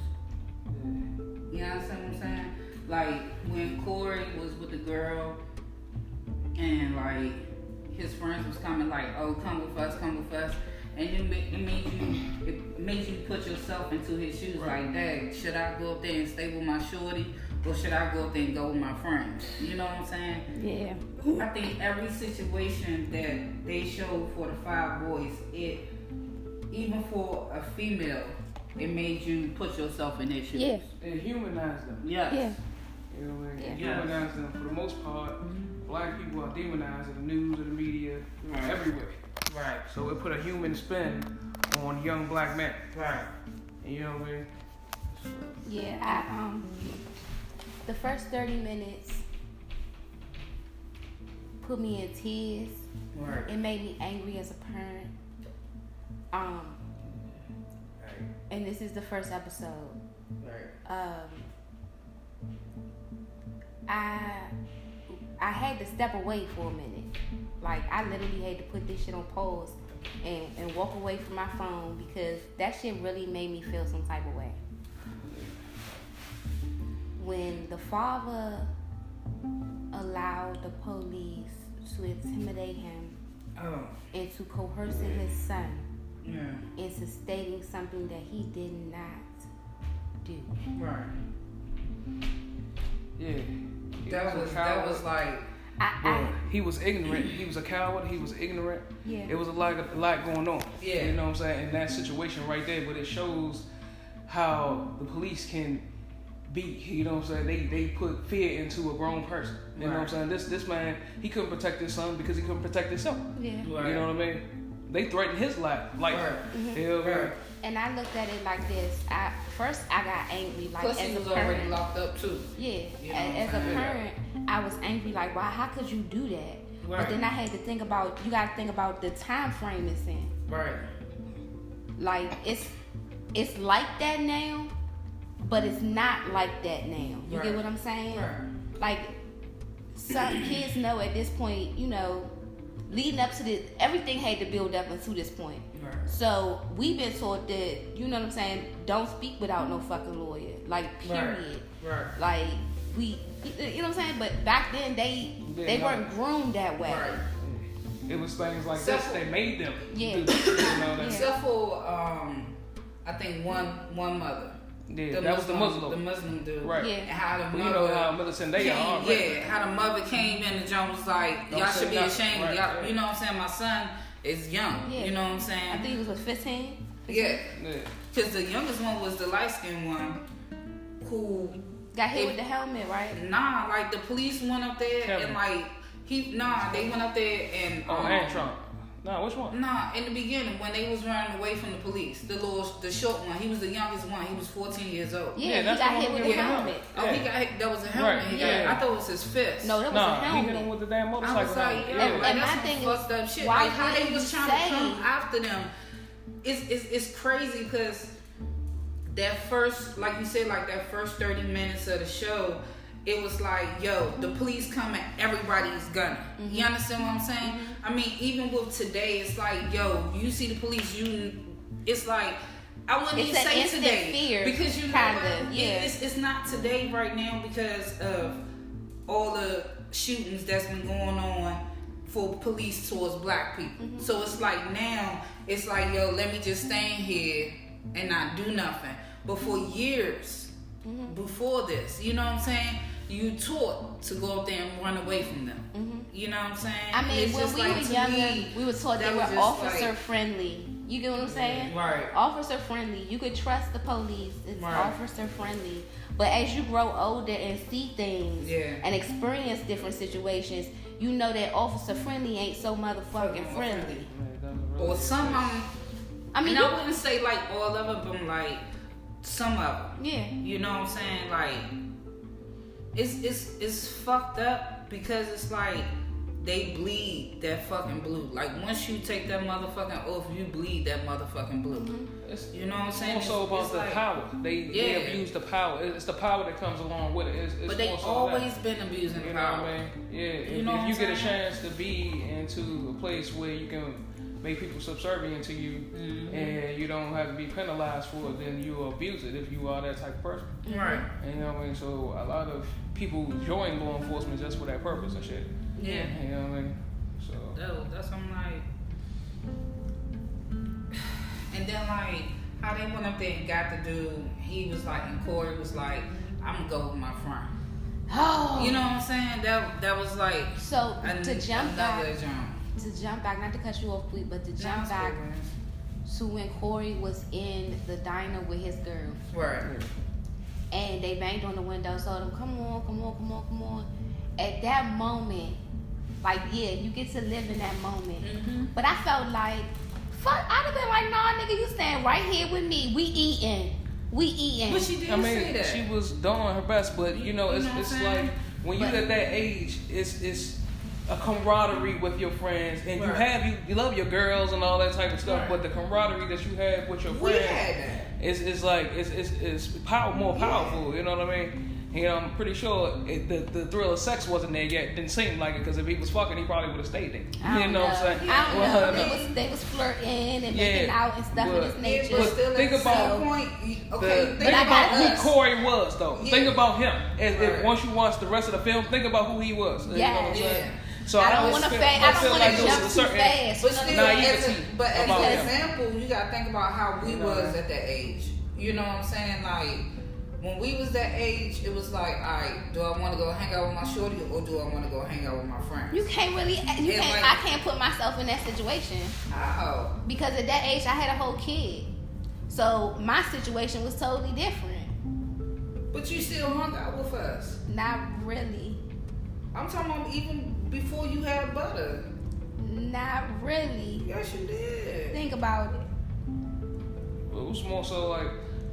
S3: You know what I'm saying? Like when Korey was with the girl and like his friends was coming like, oh come with us, come with us. And it made, it made you it made you put yourself into his shoes like, dang, should I go up there and stay with my shorty or should I go up there and go with my friends? You know what I'm saying?
S1: Yeah.
S3: I think every situation that they show for the five boys, it even for a female, it made you put yourself in their shoes.
S1: Yeah.
S4: It humanized them.
S3: Yes.
S1: Yeah.
S4: You know what I mean?
S3: Yeah.
S4: humanized them for the most part. Black people are demonized in the news, in the media, everywhere.
S3: Right.
S4: So it put a human spin on young black men.
S3: Right.
S4: You know what I mean?
S1: Yeah, I um the first thirty minutes put me in tears.
S3: Right.
S1: It made me angry as a parent. Um and this is the first episode.
S3: Right.
S1: Um I I had to step away for a minute. Like I literally had to put this shit on pause and, and walk away from my phone because that shit really made me feel some type of way. When the father allowed the police to intimidate him
S3: Oh.
S1: and to coercing his son
S3: Yeah.
S1: into stating something that he did not do.
S3: Right.
S4: Yeah. He
S3: That
S4: a
S3: was that was like
S1: I, I
S4: he was ignorant. He was a coward. He was ignorant.
S1: yeah.
S4: It was a lot, a lot going on.
S3: Yeah.
S4: You know what I'm saying? In that situation right there, but it shows how the police can be. You know what I'm saying? They they put fear into a grown person. You know what I'm saying? This this man, he couldn't protect his son because he couldn't protect himself.
S1: yeah.
S3: right.
S4: You know what I mean? They threatened his life. Like,
S3: Right.
S4: you know what I mean?
S1: And I looked at it like this. I first I got angry like
S3: Plus
S1: as
S3: he
S1: a
S3: was already locked up too.
S1: Yeah,
S3: You know
S1: a-
S3: what
S1: as a parent, I was angry like, why? How could you do that? But then I had to think about you got to think about the time frame it's in.
S3: Right.
S1: Like it's it's like that now, but it's not like that now. You
S3: Right.
S1: get what I'm saying?
S3: Right.
S1: Like some kids know at this point, you know, leading up to this, everything had to build up until this point.
S3: Right.
S1: So we've been taught that, you know what I'm saying, don't speak without no fucking lawyer. Like period.
S3: Right.
S1: Like we, you know what I'm saying. But back then they
S4: Yeah,
S1: they
S4: no.
S1: weren't groomed that way.
S3: Right.
S4: It was things like
S3: So-
S4: this that made them.
S1: Yeah.
S4: do you know, that-
S1: Yeah.
S3: Except for um, I think one one mother.
S4: Yeah, that was the Muslim.
S3: The Muslim dude.
S4: Right.
S1: Yeah.
S3: And how the
S4: Well, you
S3: mother.
S4: know how militant they
S3: came,
S4: are. right?
S3: Yeah, how the mother came in and John was like,
S4: Don't
S3: y'all should be
S4: nothing.
S3: ashamed.
S4: Right,
S3: Y'all,
S4: yeah.
S3: You know what I'm saying? My son is young.
S1: Yeah.
S3: You know what I'm saying?
S1: I think he was what 15.
S3: Yeah,
S4: Yeah.
S3: because the youngest one was the light skinned one who,
S1: Got hit
S3: If-
S1: with the helmet, right?
S3: nah, like the police went up there
S4: Kevin.
S3: and like, he, nah, they went up there and.
S4: Oh,
S3: um,
S4: and Trump. Nah, which one?
S3: Nah, in the beginning when they was running away from the police, the little, the short one, he was the youngest one. He was 14 years old.
S1: Yeah,
S4: Yeah,
S1: he
S4: that's
S1: got
S4: the
S1: hit with
S4: were
S1: a helmet.
S4: about.
S3: Oh, he got hit. That was a helmet.
S4: Right,
S3: He got-
S4: yeah.
S3: I thought it was his fist.
S1: No, that was a
S4: Nah, he hit him with the damn
S3: I
S4: motorcycle.
S3: was like,
S4: helmet.
S3: yo,
S1: And-
S3: like
S1: and
S3: that's
S1: my
S3: some
S1: thing is,
S3: fucked up shit.
S1: why
S3: Like how they was trying
S1: say-
S3: to come after them. It's it's it's crazy because that first, like you said, like that first thirty minutes of the show, it was like, yo, the police coming, everybody's. You
S1: Mm-hmm.
S3: understand what I'm saying? I mean, even with today, it's like, yo, you see the police, you, it's like. I wouldn't
S1: It's
S3: even say today
S1: fear,
S3: because you know
S1: kinda, yeah.
S3: It's, it's not today right now because of all the shootings that's been going on for police towards black people.
S1: Mm-hmm.
S3: So it's like now, it's like, yo, let me just stand here and not do nothing. But for years
S1: Mm-hmm.
S3: before this, you know what I'm saying? You taught to go up there and run away from them.
S1: Mhm.
S3: You know what I'm saying?
S1: I mean,
S3: It's
S1: when we
S3: like,
S1: were younger,
S3: me,
S1: we were taught they were officer
S3: like-
S1: friendly. You get what I'm saying?
S3: Right.
S1: Officer friendly. You could trust the police. It's
S3: Right.
S1: officer friendly. But as you grow older and see things
S3: Yeah.
S1: and experience different situations, you know that officer friendly ain't so motherfucking
S3: Fucking
S1: friendly.
S3: Or some of them,
S1: I mean,
S3: and I wouldn't say like all of them, but like some of them.
S1: yeah.
S3: You know what I'm saying? Like, it's it's it's fucked up because it's like they bleed that fucking blue. Like once you take that motherfucking oath, you bleed that motherfucking blue.
S1: Mm-hmm.
S4: It's
S3: You know what I'm saying?
S4: also
S3: It's-
S4: about
S3: it's
S4: the
S3: like-
S4: power. They,
S3: Yeah.
S4: they abuse the power. It's the power that comes along with it. It's, it's
S3: But they
S4: more
S3: always
S4: that.
S3: been abusing
S4: You know
S3: power.
S4: what I mean? Yeah. If,
S3: know
S4: if
S3: what
S4: you
S3: I'm
S4: get a chance to be into a place where you can make people subservient to you
S3: Mhm.
S4: and you don't have to be penalized for it, then you abuse it if you are that type of person.
S3: Right.
S4: And you know what I mean? So a lot of people join law enforcement just for that purpose and shit.
S3: Yeah.
S4: You know what I mean? So
S3: That, that's I'm like. And then like how they went up there and got the dude. He was like, and Korey was like, I'm gonna go with my friend.
S1: Oh,
S3: You know what I'm saying? That that was like
S1: So
S3: an-
S1: to jump back,
S3: another jump.
S1: To jump back, not to cut you off, Bleak, but to jump
S3: it's
S1: back
S3: good,
S1: to when Korey was in the diner with his girl.
S3: Right.
S1: and they banged on the window, told him, "Come on, come on, come on, come on." At that moment, like yeah, you get to live in that moment.
S3: Mm-hmm.
S1: But I felt like, fuck, I'd have been like, nah, nigga, you stand right here with me. We eating, we eating.
S3: But she did
S4: I
S3: say
S4: mean,
S3: that.
S4: she was doing her best, but you know, it's
S3: You know
S4: it's like when you
S1: But-
S4: at that age, it's it's a camaraderie with your friends, and you have you you love your girls and all that type of stuff,
S3: Right.
S4: but the camaraderie that you have with your
S3: we
S4: friends
S3: had that.
S4: is is like it's it's, it's power more powerful. You know what I mean? You know, I'm pretty sure it, the the thrill of sex wasn't there yet. Didn't seem like it because if he was fucking, he probably would have stayed there. You
S1: don't
S4: know, what I'm saying?
S1: I don't
S4: Well,
S1: know. They was they was flirting and
S4: Yeah,
S1: making out and stuff of
S4: but-
S1: this
S3: Yeah,
S1: nature.
S3: but
S4: But
S3: still
S4: think
S3: at the
S4: about
S3: point, you-
S4: the-
S3: okay,
S4: think
S3: think
S1: I
S4: about
S1: got
S4: who
S1: us.
S4: Korey was, though.
S3: Yeah.
S4: Think about him. And if,
S3: Right.
S4: once you watch the rest of the film, think about who he was. You know what I'm
S1: Yes.
S4: saying?
S3: Yeah.
S4: So
S1: I don't want to
S4: feel-
S1: fa- I don't want to
S4: there
S1: jump too
S4: certain-
S1: fast.
S3: But still,
S1: what
S3: as a, but as an example, you gotta think about how we
S4: You
S3: was at that age. You know what I'm saying? Like when we was that age, it was like, all right, do I want to go hang out with my shorty or do I want to go hang out with my friends?
S1: You can't really, you
S3: Yeah,
S1: can't.
S3: like-
S1: I can't put myself in that situation
S3: oh,
S1: because at that age I had a whole kid, so my situation was totally different.
S3: but you still hung out with us.
S1: Not really,
S3: I'm talking about even before you had butter.
S1: not really.
S3: Yes, you did.
S1: Think about it.
S4: It was more so like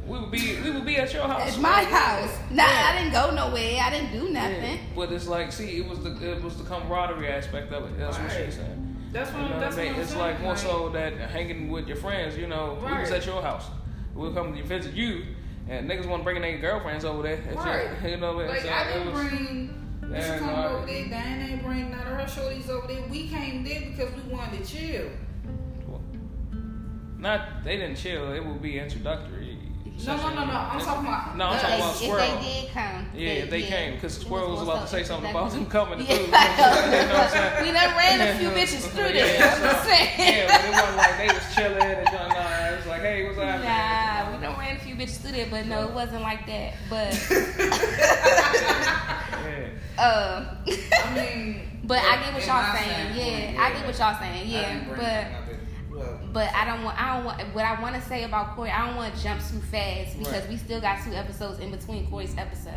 S4: we would be we would be at your house.
S1: It's my
S4: Yeah.
S1: house. Nah,
S4: Yeah.
S1: I didn't go nowhere. I didn't do
S4: Yeah.
S1: nothing.
S4: But it's like, see, it was the it was the camaraderie aspect of it. That's what
S3: Right.
S4: she's saying.
S3: That's
S4: You
S3: what,
S4: know
S3: that's
S4: what I mean?
S3: what I'm
S4: It's
S3: saying.
S4: like more so that hanging with your friends. You know, we was at your house. We'll come to visit you, and niggas want to bring their girlfriends over there.
S3: Right.
S4: your- you know what I mean?
S3: Like
S4: So
S3: I didn't
S4: was-
S3: bring.
S4: Yeah,
S3: She come
S4: no,
S3: over there. Diane ain't bring none of her shorties over there. We came there because we wanted to chill.
S4: Not they didn't chill. It would be introductory.
S3: No, no, no, no. I'm talking about.
S4: No, I'm talking
S1: they,
S4: about
S1: if
S4: Squirrel.
S1: they did come,
S4: Yeah, if they came, because Squirrel was
S1: more
S4: about to say something about them coming to
S1: Yeah.
S4: food. you know what I'm saying?
S1: We done ran a few bitches through this.
S4: Yeah,
S1: I'm just
S4: so-
S1: saying.
S4: Yeah, but it wasn't like they was chilling and trying. Nah, like, hey, what's happening?
S1: Nah, we done ran a few bitches through there, but no, it wasn't like that. But,
S4: Yeah.
S1: uh,
S3: I mean.
S1: but I get what y'all
S3: my
S1: saying.
S3: standpoint,
S1: Yeah, I get what y'all saying. Yeah, but.
S3: none of it. Well,
S1: But I don't want. I don't want. What I want to say about Korey, I don't want to jump too fast because
S4: Right.
S1: we still got two episodes in between Korey's episode.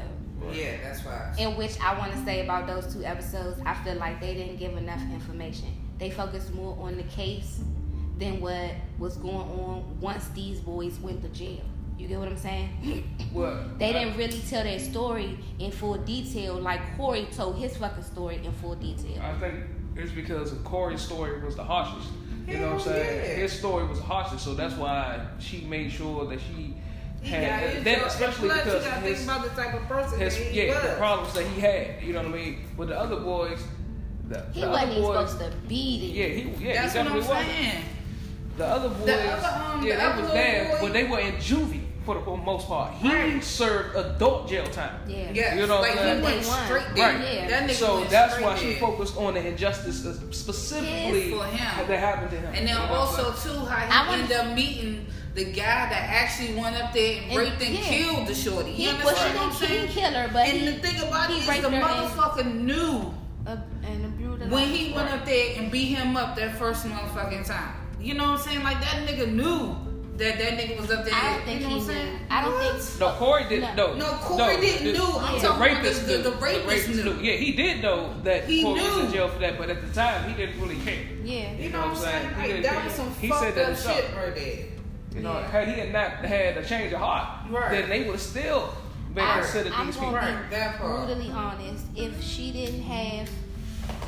S3: yeah, that's fine.
S1: In which I want to say about those two episodes, I feel like they didn't give enough information. They focused more on the case than what was going on once these boys went to jail. You get what I'm saying?
S4: What?
S1: They didn't really tell their story in full detail like Korey told his fucking story in full detail.
S4: I think it's because Korey's story was the harshest. You know what I'm saying?
S3: yeah.
S4: His story was the harshest, so that's why she made sure that she had
S3: got his
S4: that, especially
S3: and plus
S4: because
S3: you gotta
S4: his,
S3: think about the type of person
S4: his
S3: that he
S4: yeah,
S3: was.
S4: the problems that he had. You know what I mean? With the other boys, the,
S1: He
S4: the
S1: wasn't
S4: other
S1: even
S4: boys,
S1: supposed to beat it.
S4: yeah, he yeah,
S3: That's
S4: he
S3: what I'm
S4: definitely was.
S3: Saying.
S4: The other boys,
S3: other, um,
S4: yeah,
S3: other
S4: they was
S3: little
S4: bad,
S3: boy-
S4: but they were in juvie for the for most part. He
S3: Right.
S4: served adult jail time.
S1: Yeah.
S3: Yes,
S4: You know what
S3: like
S4: I'm saying?
S3: he went
S1: They
S3: straight there.
S4: Right.
S1: Yeah.
S3: That
S4: So that's
S3: straight
S4: why she focused on the injustice specifically
S3: Yes, for him.
S4: that happened to him.
S3: And then
S4: You know what
S3: also
S4: saying?
S3: too, how he
S1: I wanna-
S3: ended up meeting the guy that actually went up there and,
S1: And-
S3: raped and
S1: yeah.
S3: killed the shorty.
S1: He
S3: You
S1: well,
S3: understand
S1: she
S3: what I'm
S1: didn't, he
S3: saying?
S1: didn't kill her, but
S3: and
S1: he,
S3: the thing about
S1: he
S3: it is
S1: raped
S3: the
S1: her and-
S3: motherfucker knew
S1: uh, and abused
S3: when he went up there and beat him up that first motherfucking time. You know what I'm saying? Like that nigga knew that that nigga was up there.
S1: I don't think
S3: you know
S1: he
S3: what I'm saying?
S1: I don't
S3: What?
S1: think.
S4: No, Korey didn't know.
S3: No, Korey didn't know. I'm
S4: the
S3: talking about
S4: rapist
S3: the-
S4: knew.
S3: the rapist knew.
S4: Yeah, he did know that
S3: He
S4: Korey was in jail for that, but at the time he didn't really care.
S1: Yeah.
S3: You know what I'm saying?
S4: He
S3: Like,
S4: didn't
S3: that
S4: care.
S3: was some
S4: He
S3: fucked
S4: said that
S3: up
S4: himself.
S3: shit right there.
S4: You know,
S1: Yeah.
S4: had he had not had a change of heart,
S3: Right.
S4: then they would have still been
S1: I,
S4: considered
S1: I'm
S4: these
S1: gonna
S4: people.
S3: Right, that
S1: be
S3: part.
S1: brutally honest. If she didn't have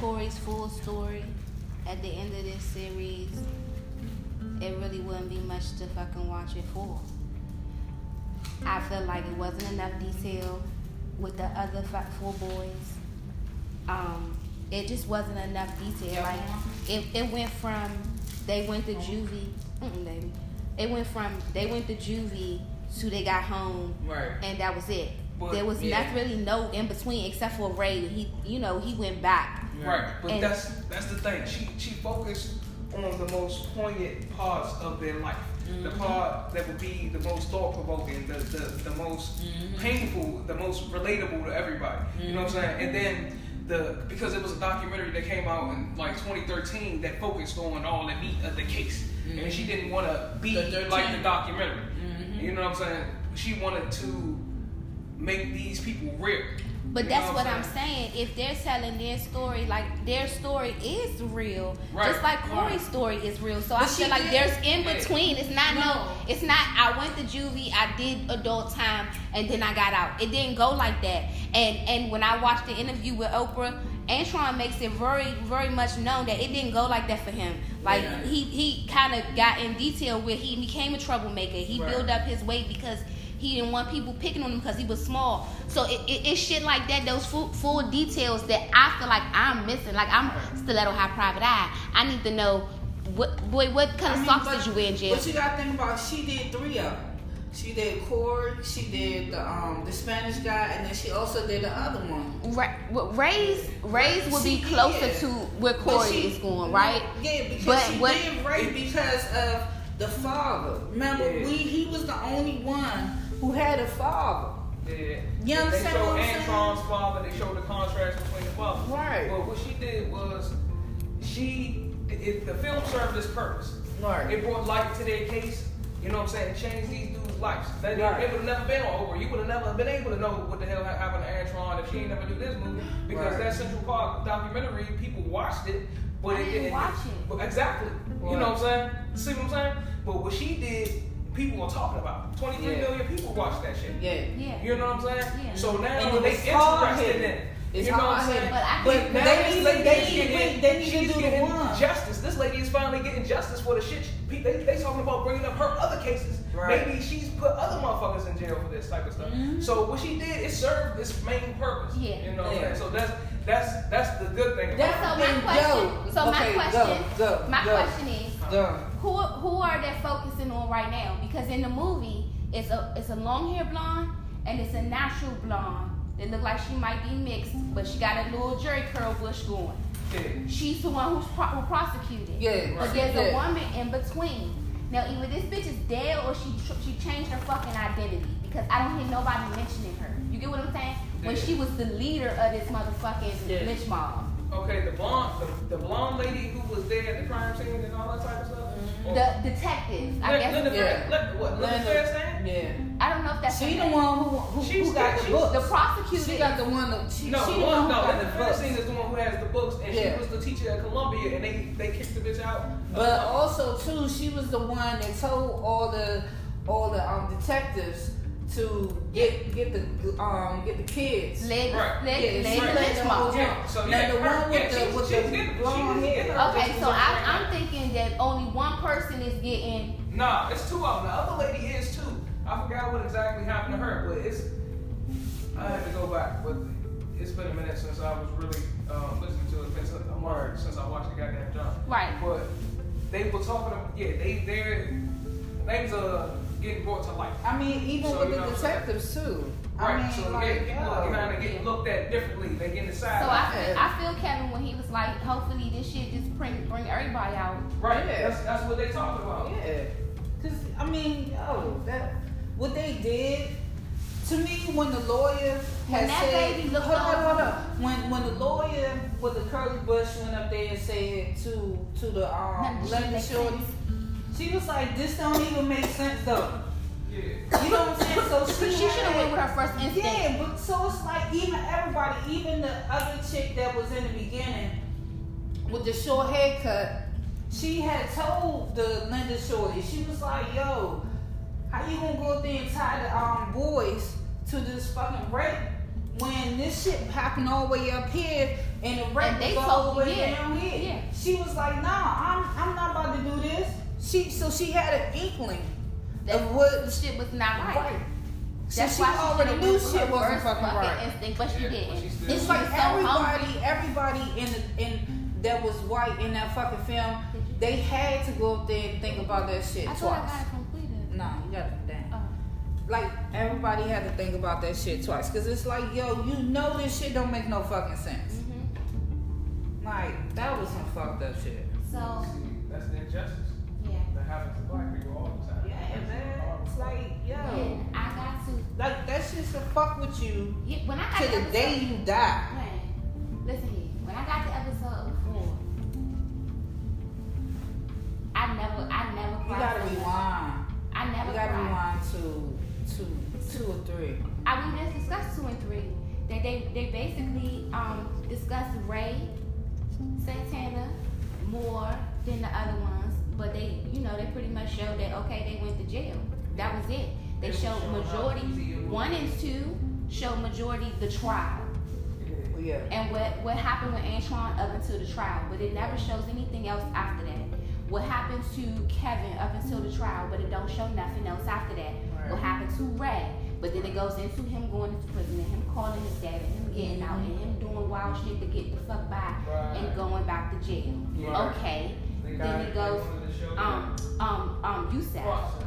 S1: Korey's full story at the end of this series, it really wouldn't be much to fucking watch it for. I feel like it wasn't enough detail with the other four boys. Um, it just wasn't enough detail. Like it, it went from they went to juvie, baby. It went from they went to juvie to they got home
S3: Right.
S1: and that was it.
S4: But-
S1: there was
S3: yeah.
S1: not really no in between except for Ray. He, you know, he went back.
S4: Right, but
S1: And-
S4: that's that's the thing. She she focused on the most poignant parts of their life. the mm-hmm. part that would be the most thought provoking, the, the the most mm-hmm. painful, the most relatable to everybody. You know what I'm saying? And then the because it was a documentary that came out in like 2013 that focused on all the meat of the case, and mm-hmm. she didn't want to be
S3: The
S4: like the documentary. You know what I'm saying? She wanted to make these people real.
S1: But
S4: You
S1: that's what
S4: I'm
S1: I'm saying. If they're telling their story, like their story is real,
S4: Right.
S1: just like Korey's
S4: Right.
S1: story is real. So I
S3: But she
S1: feel like
S3: did-
S1: there's in between. It's not no.
S3: No.
S1: It's not. I went to juvie. I did adult time, and then I got out. It didn't go like that. And and when I watched the interview with Oprah, Antron makes it very very much known that it didn't go like that for him. Like
S3: Yeah.
S1: he he kind of got in detail where he became a troublemaker. He
S3: Right.
S1: built up his weight because he didn't want people picking on him because he was small. So it, it, it's shit like that, those full, full details that I feel like I'm missing. Like I'm stiletto high private eye. I need to know what boy what kind
S3: I
S1: of
S3: mean,
S1: socks
S3: but-
S1: did you wear in jail?
S3: But you gotta think about she did three of them. She did Korey, she did the um the Spanish guy, and then she also did the other one.
S1: Well, Ray's Ray's would be closer
S3: did.
S1: to where Korey
S3: she-
S1: is going, right?
S3: Yeah, because
S1: But
S3: she
S1: what-
S3: did Ray because of the father. Remember,
S4: Yeah.
S3: we he was the only one who had a father.
S4: Yeah.
S3: You
S4: they showed
S3: what I'm saying?
S4: Antron's father. They showed the contrast between the fathers.
S3: Right.
S4: But what she did was, she it, the film served its purpose.
S3: Right.
S4: It brought light to their case. You know what I'm saying? It changed these dudes' lives. They, they,
S3: Right.
S4: would have never been on Oprah. You would have never been able to know what the hell happened to Antron if she ain't never do this movie. Because
S3: Right.
S4: that Central Park documentary, people watched it, but
S1: I
S4: it
S1: didn't
S4: didn't.
S1: watch it.
S4: But exactly. You know what I'm saying? See what I'm saying? But what she did, people were talking about. 23
S3: Yeah.
S4: million people watched that shit.
S3: Yeah.
S1: Yeah.
S4: You know what I'm saying?
S1: Yeah.
S4: So now
S3: And it
S4: they
S3: was
S4: interested
S3: hard-headed.
S4: in it.
S3: It's
S4: you know what I'm saying?
S1: But I
S3: But
S1: think
S4: now
S3: they
S4: this
S3: need-
S4: lady
S3: they
S4: is getting-
S3: they need to
S4: she's
S3: do the
S4: getting
S3: one.
S4: justice. This lady is finally getting justice for the shit. she- They, they talking about bringing up her other cases.
S3: Right.
S4: Maybe she's put other motherfuckers in jail for this type of stuff.
S3: Mhm.
S4: So what she did, it served its main purpose.
S1: Yeah.
S4: You know what I'm saying? So that's that's that's the good thing about
S3: That's
S4: it.
S1: so. My question.
S3: go.
S1: So my question.
S3: go, go,
S1: my
S3: go.
S1: question is.
S3: Go.
S1: Who who are they focusing on right now? Because in the movie, it's a it's a long hair blonde and it's a natural blonde. That look like she might be mixed, but she got a little jerry curl bush going.
S4: Yeah.
S1: She's the one who's pro- who prosecuted.
S3: Yeah,
S1: But
S3: right.
S1: there's a woman in between. Now either this bitch is dead or she tr- she changed her fucking identity because I don't hear nobody mentioning her. You get what I'm saying? When
S4: Yeah.
S1: she was the leader of this motherfucking
S3: Yeah.
S1: lynch mob.
S4: Okay, the blonde the, the blonde lady who was there at the crime scene and all that type of stuff. Or-
S1: The detectives, I
S4: Lin-
S1: guess.
S4: Linda
S3: Yeah.
S4: Fair- Lin- what? Linda
S3: Linda-
S4: Fairstein?
S3: Yeah.
S1: I don't know if that's
S3: She the
S1: name.
S3: one who who,
S4: She's
S3: who got
S4: the-
S3: the
S4: she's-
S3: books.
S1: The prosecutor.
S3: She got the one that she,
S4: No,
S3: she
S4: the
S3: the
S4: one,
S3: one
S4: no,
S3: who
S4: Linda
S3: the books.
S4: Fairstein is the one who has the books, and
S3: Yeah.
S4: she was the teacher at Columbia, and they they kicked the bitch out.
S3: But also too, she was the one that told all the all the um detectives to get get the um get the kids.
S1: Leg,
S4: Right.
S1: leg,
S3: Yeah,
S1: leg
S3: she
S1: lynch
S3: let the
S1: mob.
S4: Yeah, so
S3: Now
S4: yeah,
S3: the
S4: her-
S3: one with
S4: yeah,
S3: the
S4: she's-
S3: with
S4: she's
S3: the
S4: getting-
S3: blonde hair.
S1: Okay, so I,
S4: right
S1: I'm
S4: now.
S1: thinking that only one person is getting.
S4: Nah, it's two of them. The other lady is too. I forgot what exactly happened to her, but it's. I had to go back, but it's been a minute since I was really um, listening to it. It's been a month since I watched the goddamn John.
S1: Right.
S4: But they were talking. About, yeah, they their names are getting brought to light.
S3: I mean, even
S4: So,
S3: with
S4: you
S3: the
S4: know,
S3: detectives too.
S4: Right.
S3: I mean,
S4: so
S3: like,
S4: yeah, people are
S3: yo.
S4: kind of getting looked at differently. They getting decided.
S1: So I, feel, I feel Kevin when he was like, hopefully this shit just bring bring everybody out.
S4: right.
S3: Yeah.
S4: That's that's what they talked about.
S3: Yeah, cause I mean, yo, that what they did to me when the lawyer
S1: When
S3: had
S1: that
S3: said,
S1: baby
S3: hold on,
S1: over-
S3: hold on, when when the lawyer with the curly bush went up there and said to to the um
S1: None of the shit
S3: Linda
S1: makes
S3: Shorty,
S1: sense.
S3: She was like, this don't even make sense though.
S4: Yeah.
S3: You know what I'm saying? So she,
S1: She should have went with her first instinct.
S3: Yeah, but so it's like even everybody, even the other chick that was in the beginning with the short haircut, she had told the Linda Shorty, she was like, yo, how you gonna go up there and tie the um boys to this fucking rape when this shit happened all the way up here and the rape
S1: And they
S3: was all
S1: told-
S3: the way
S1: yeah,
S3: down here?
S1: yeah.
S3: She was like, nah, I'm I'm not about to do this. She so she had an inkling
S1: That
S3: of what
S1: the shit was not right.
S3: right. So
S1: That's
S3: she
S1: why
S3: already
S1: should've
S3: knew
S1: went
S3: shit wasn't
S1: first
S3: fucking right.
S1: instinct, but she
S4: Yeah,
S1: didn't.
S4: but she still-
S3: It's
S1: She
S3: like
S1: was so hungry.
S3: everybody, everybody in the, in that was white in that fucking film, they had to go up there and think about that shit
S1: I thought I
S3: twice.
S1: got it completed.
S3: Nah, you got it down.
S1: Oh.
S3: Like everybody had to think about that shit twice, cause it's like, yo, you know this shit don't make no fucking sense.
S1: Mhm.
S3: Like that was some fucked up shit.
S1: So
S4: See, that's the injustice
S1: yeah.
S4: that happens to black people all the time.
S3: It's like, yo,
S1: And I got to
S3: like that shit should fuck with you
S1: yeah, when I got
S3: to
S1: to
S3: the
S1: episode-
S3: day you die.
S1: Man, listen here. When I got to episode four, I never, I never
S3: You gotta rewind.
S1: I never
S3: You gotta
S1: cried.
S3: rewind to to two or three.
S1: I we just discussed two and three. They they they basically um discussed Ray, Santana more than the other ones, but they you know they pretty much showed that okay they went to jail. That was it. They
S4: They
S1: showed majority
S4: easy it was.
S1: one and two showed majority the trial
S3: yeah.
S1: and what what happened with Antron up until the trial, but it never shows anything else after that. What happened to Kevin up until the trial, but it don't show nothing else after that.
S3: Right.
S1: What happened to Ray, but then it goes into him going into prison and him calling his dad and him getting out and him doing wild shit to get the fuck by and going back to jail.
S4: Right.
S1: Okay.
S4: They
S1: Then
S4: got
S1: it
S4: it.
S1: goes,
S4: They wanted to show
S1: Um, um, um, Yusef.
S4: process.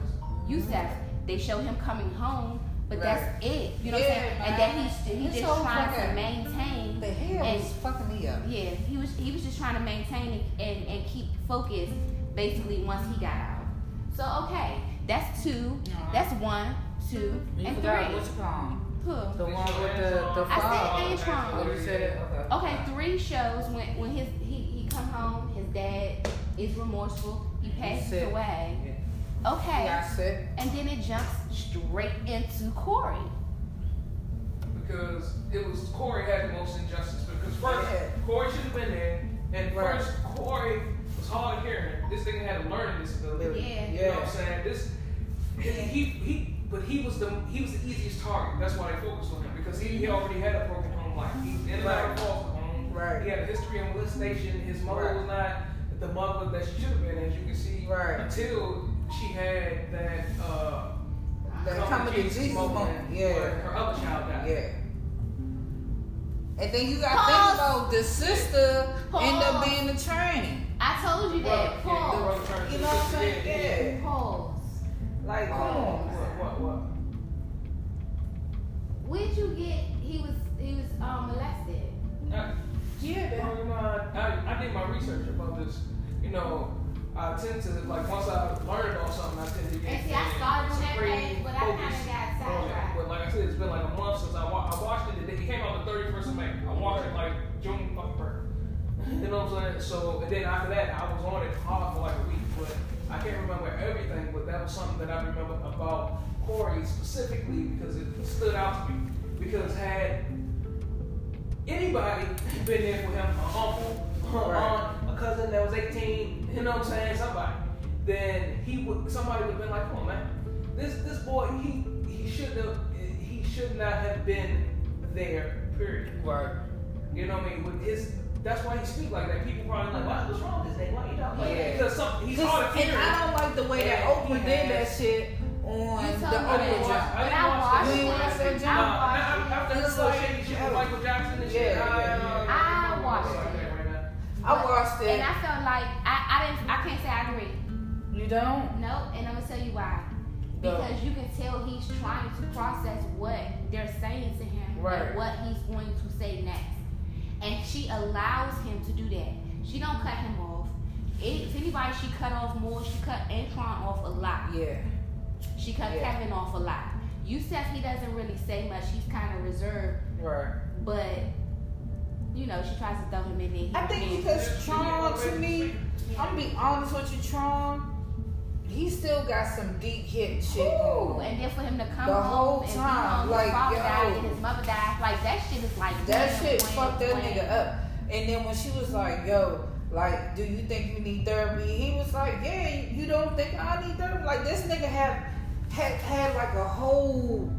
S1: Yusef, they show him coming home, but that's it. You know what I'm
S3: Yeah,
S1: saying? And
S3: man.
S1: that he's he just
S3: whole
S1: trying to maintain
S3: The hell
S1: And-
S3: is fucking me up.
S1: yeah, he was he was just trying to maintain and, and, and keep focus basically once he got out. So okay, that's two,
S3: Uh-huh.
S1: that's one, two,
S3: You
S1: and three.
S3: which one?
S1: Who?
S3: The one with the the
S1: I
S3: father.
S1: said Antron.
S3: Oh, you said? Okay.
S1: Okay, three shows when when his he, he come home, his dad is remorseful, he passes
S3: sick.
S1: away.
S3: Yeah.
S1: Okay.
S3: Yeah, I said.
S1: And then it jumps straight into Korey.
S4: because it was Korey had the most injustice. Because first,
S3: Yeah.
S4: Korey should have been there, and
S3: Right.
S4: first Korey was hard of hearing. This thing had to learn a learning disability.
S1: Yeah.
S4: You know what I'm saying? This he, he he but he was the he was the easiest target. That's why they focused on him because he, he mm-hmm. already had a broken home life. He was in and out of foster home.
S3: Right.
S4: He had a history of molestation. His mother
S3: Right.
S4: was not the mother that she should have been, as you can see.
S3: Right.
S4: Until she had that uh
S3: The
S4: come
S3: coming to Jesus moment. Yeah.
S4: where her other child died.
S3: Yeah. And then you got to think about the sister end up being the tranny.
S1: I told you that.
S4: yeah,
S1: Pause.
S4: the brother turned
S3: You know what I'm saying?
S4: sister,
S3: Yeah.
S1: Pause.
S3: Like, come on.
S4: What, what, what?
S1: Where'd you get he was he was um molested?
S4: I,
S3: Yeah,
S4: well, you know, I, I, I did my research about this. You know, I tend to, like, once I learn about something, I tend to get
S1: And see, I started on that page, but I
S4: focus
S1: kinda got oh,
S4: on it.
S1: sidetracked.
S4: But like I said, it's been like a month since I, wa- I watched it. It came out the 31st of May. I watched it like June fucking first. You know what I'm saying? So, and then after that, I was on it hard for like a week. But I can't remember everything, but that was something that I remember about Korey specifically because it stood out to me. Because had anybody been there for him, an uncle, a
S3: Right.
S4: aunt, a cousin that was 18, you know what I'm saying, somebody, then he would somebody would have been like, come on man, this this boy he he should have he should not have been there. Period.
S3: Right.
S4: You know what I mean? With his that's why he speak like that. People probably like, why, what's wrong with this nigga? Why you talking like
S3: Yeah.
S4: that? Because some, he's
S3: Just-
S4: hard of
S3: and. I don't like the way that
S4: Yeah,
S3: Oprah
S4: he
S3: did that shit on
S1: You
S3: the
S1: told me
S4: I
S1: that.
S4: didn't
S3: Oprah job.
S4: I
S1: But
S4: didn't
S1: I watched
S4: that.
S3: it. You ain't watch that
S4: Nah,
S3: job?
S4: nah, after after
S3: It's
S4: this little
S3: like-
S4: shady shit with. Michael Jackson and shit,
S3: Yeah,
S4: I,
S3: yeah,
S1: I watched it.
S4: that right now.
S3: I watched it.
S1: And I felt like I, I didn't I can't say I agree.
S3: you don't?
S1: No, and I'm gonna tell you why.
S3: No.
S1: Because you can tell he's trying to process what they're saying to him
S3: Right.
S1: and what he's going to say next. And she allows him to do that. She don't cut him off. If anybody she cut off more, she cut Antron off a lot.
S3: Yeah.
S1: She cut
S3: Yeah.
S1: Kevin off a lot. Yusef, he doesn't really say much. He's kind of reserved,
S3: Right.
S1: but you know, she tries to throw him in there.
S3: I think because Tron, to me, I'm gonna be honest with you, Tron, he still got some deep hit shit
S1: Ooh, and then for him to come
S3: The
S1: home
S3: whole
S1: and
S3: time,
S1: be home,
S3: like,
S1: his father
S3: yo.
S1: died and his mother died, like that shit is like
S3: That
S1: wham,
S3: shit
S1: wham,
S3: fucked that
S1: wham.
S3: nigga up. And then when she was like, yo, like, do you think you need therapy? He was like, yeah, you don't think I need therapy? Like, this nigga have had, had like a whole,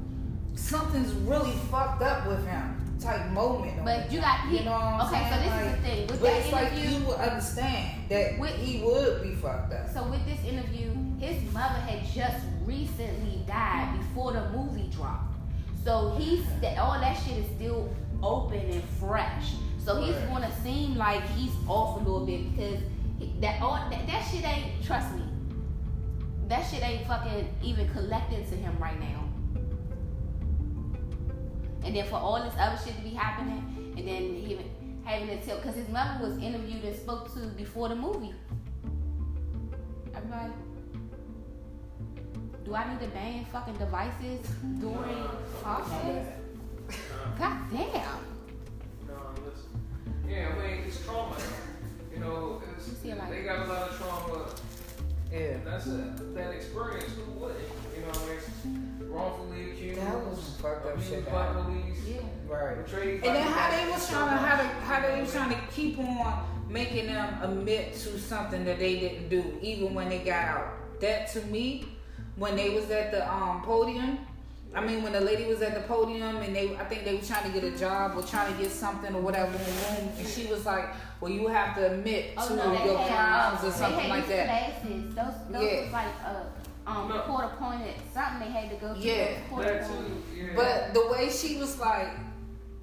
S3: something's really fucked up with him type moment.
S1: But you got he,
S3: You know what I'm
S1: okay. So this
S3: Like,
S1: is the thing with
S3: But it's like you would understand that
S1: With-
S3: he would be fucked up.
S1: so with this interview, his mother had just recently died before the movie dropped. So he's that all that shit is still open and fresh. So he's
S3: Right.
S1: gonna seem like he's off a little bit because he, that all that, that shit ain't trust me. That shit ain't fucking even collecting to him right now. And then for all this other shit to be happening, and then him having to tell, because his mother was interviewed and spoke to before the movie. Everybody. Do I need to ban fucking devices during office? God damn.
S4: No, listen. Yeah, I mean, it's trauma. You know, it's,
S1: You see like-
S4: they got a lot of trauma.
S3: Yeah.
S4: That's a, that experience. Who wouldn't? You know, it's wrongfully accused.
S3: That was fucked up
S4: abused
S3: shit,
S4: by police.
S1: Yeah.
S3: Right.
S4: Betrayed
S3: And
S4: by
S3: then how they was trying to how they how they was trying to keep on making them admit to something that they didn't do, even when they got out. That to me, when they was at the um podium, I mean when the lady was at the podium and they I think they were trying to get a job or trying to get something or whatever in the room and she was like, Well you have to admit
S1: Oh
S3: to
S1: no,
S3: your crimes
S1: uh,
S3: or something
S1: they had
S3: like
S1: these
S3: that.
S1: classes. Those, those
S3: Yeah.
S1: was like a um,
S4: No.
S1: court appointed something they had to go through.
S3: Yeah.
S1: Court
S4: That
S1: appointed.
S4: too, yeah.
S3: But the way she was like,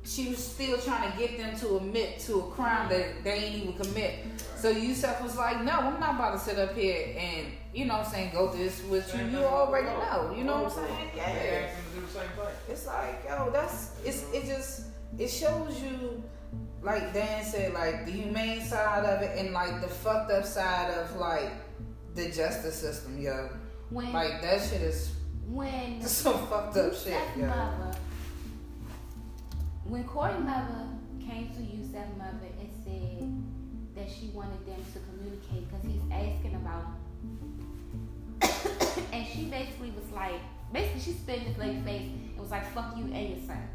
S3: she was still trying to get them to admit to a crime that they ain't even commit. So Yusef was like, no, I'm not about to sit up here and, you know what I'm saying, go this with you. You already know. You know what I'm saying? Yeah.
S4: asked them to do the same thing.
S3: It's like, yo, that's, it's, it just, it shows you, like Dan said, like the humane side of it and like the fucked up side of like the justice system, yo.
S1: When
S3: Like that shit is
S1: when
S3: some fucked up shit, yo.
S1: mother, when Korey mother came to Yusef's mother and said that she wanted them to communicate because he's asking about and she basically was like, basically she spit in lady's face and was like, fuck you and your son.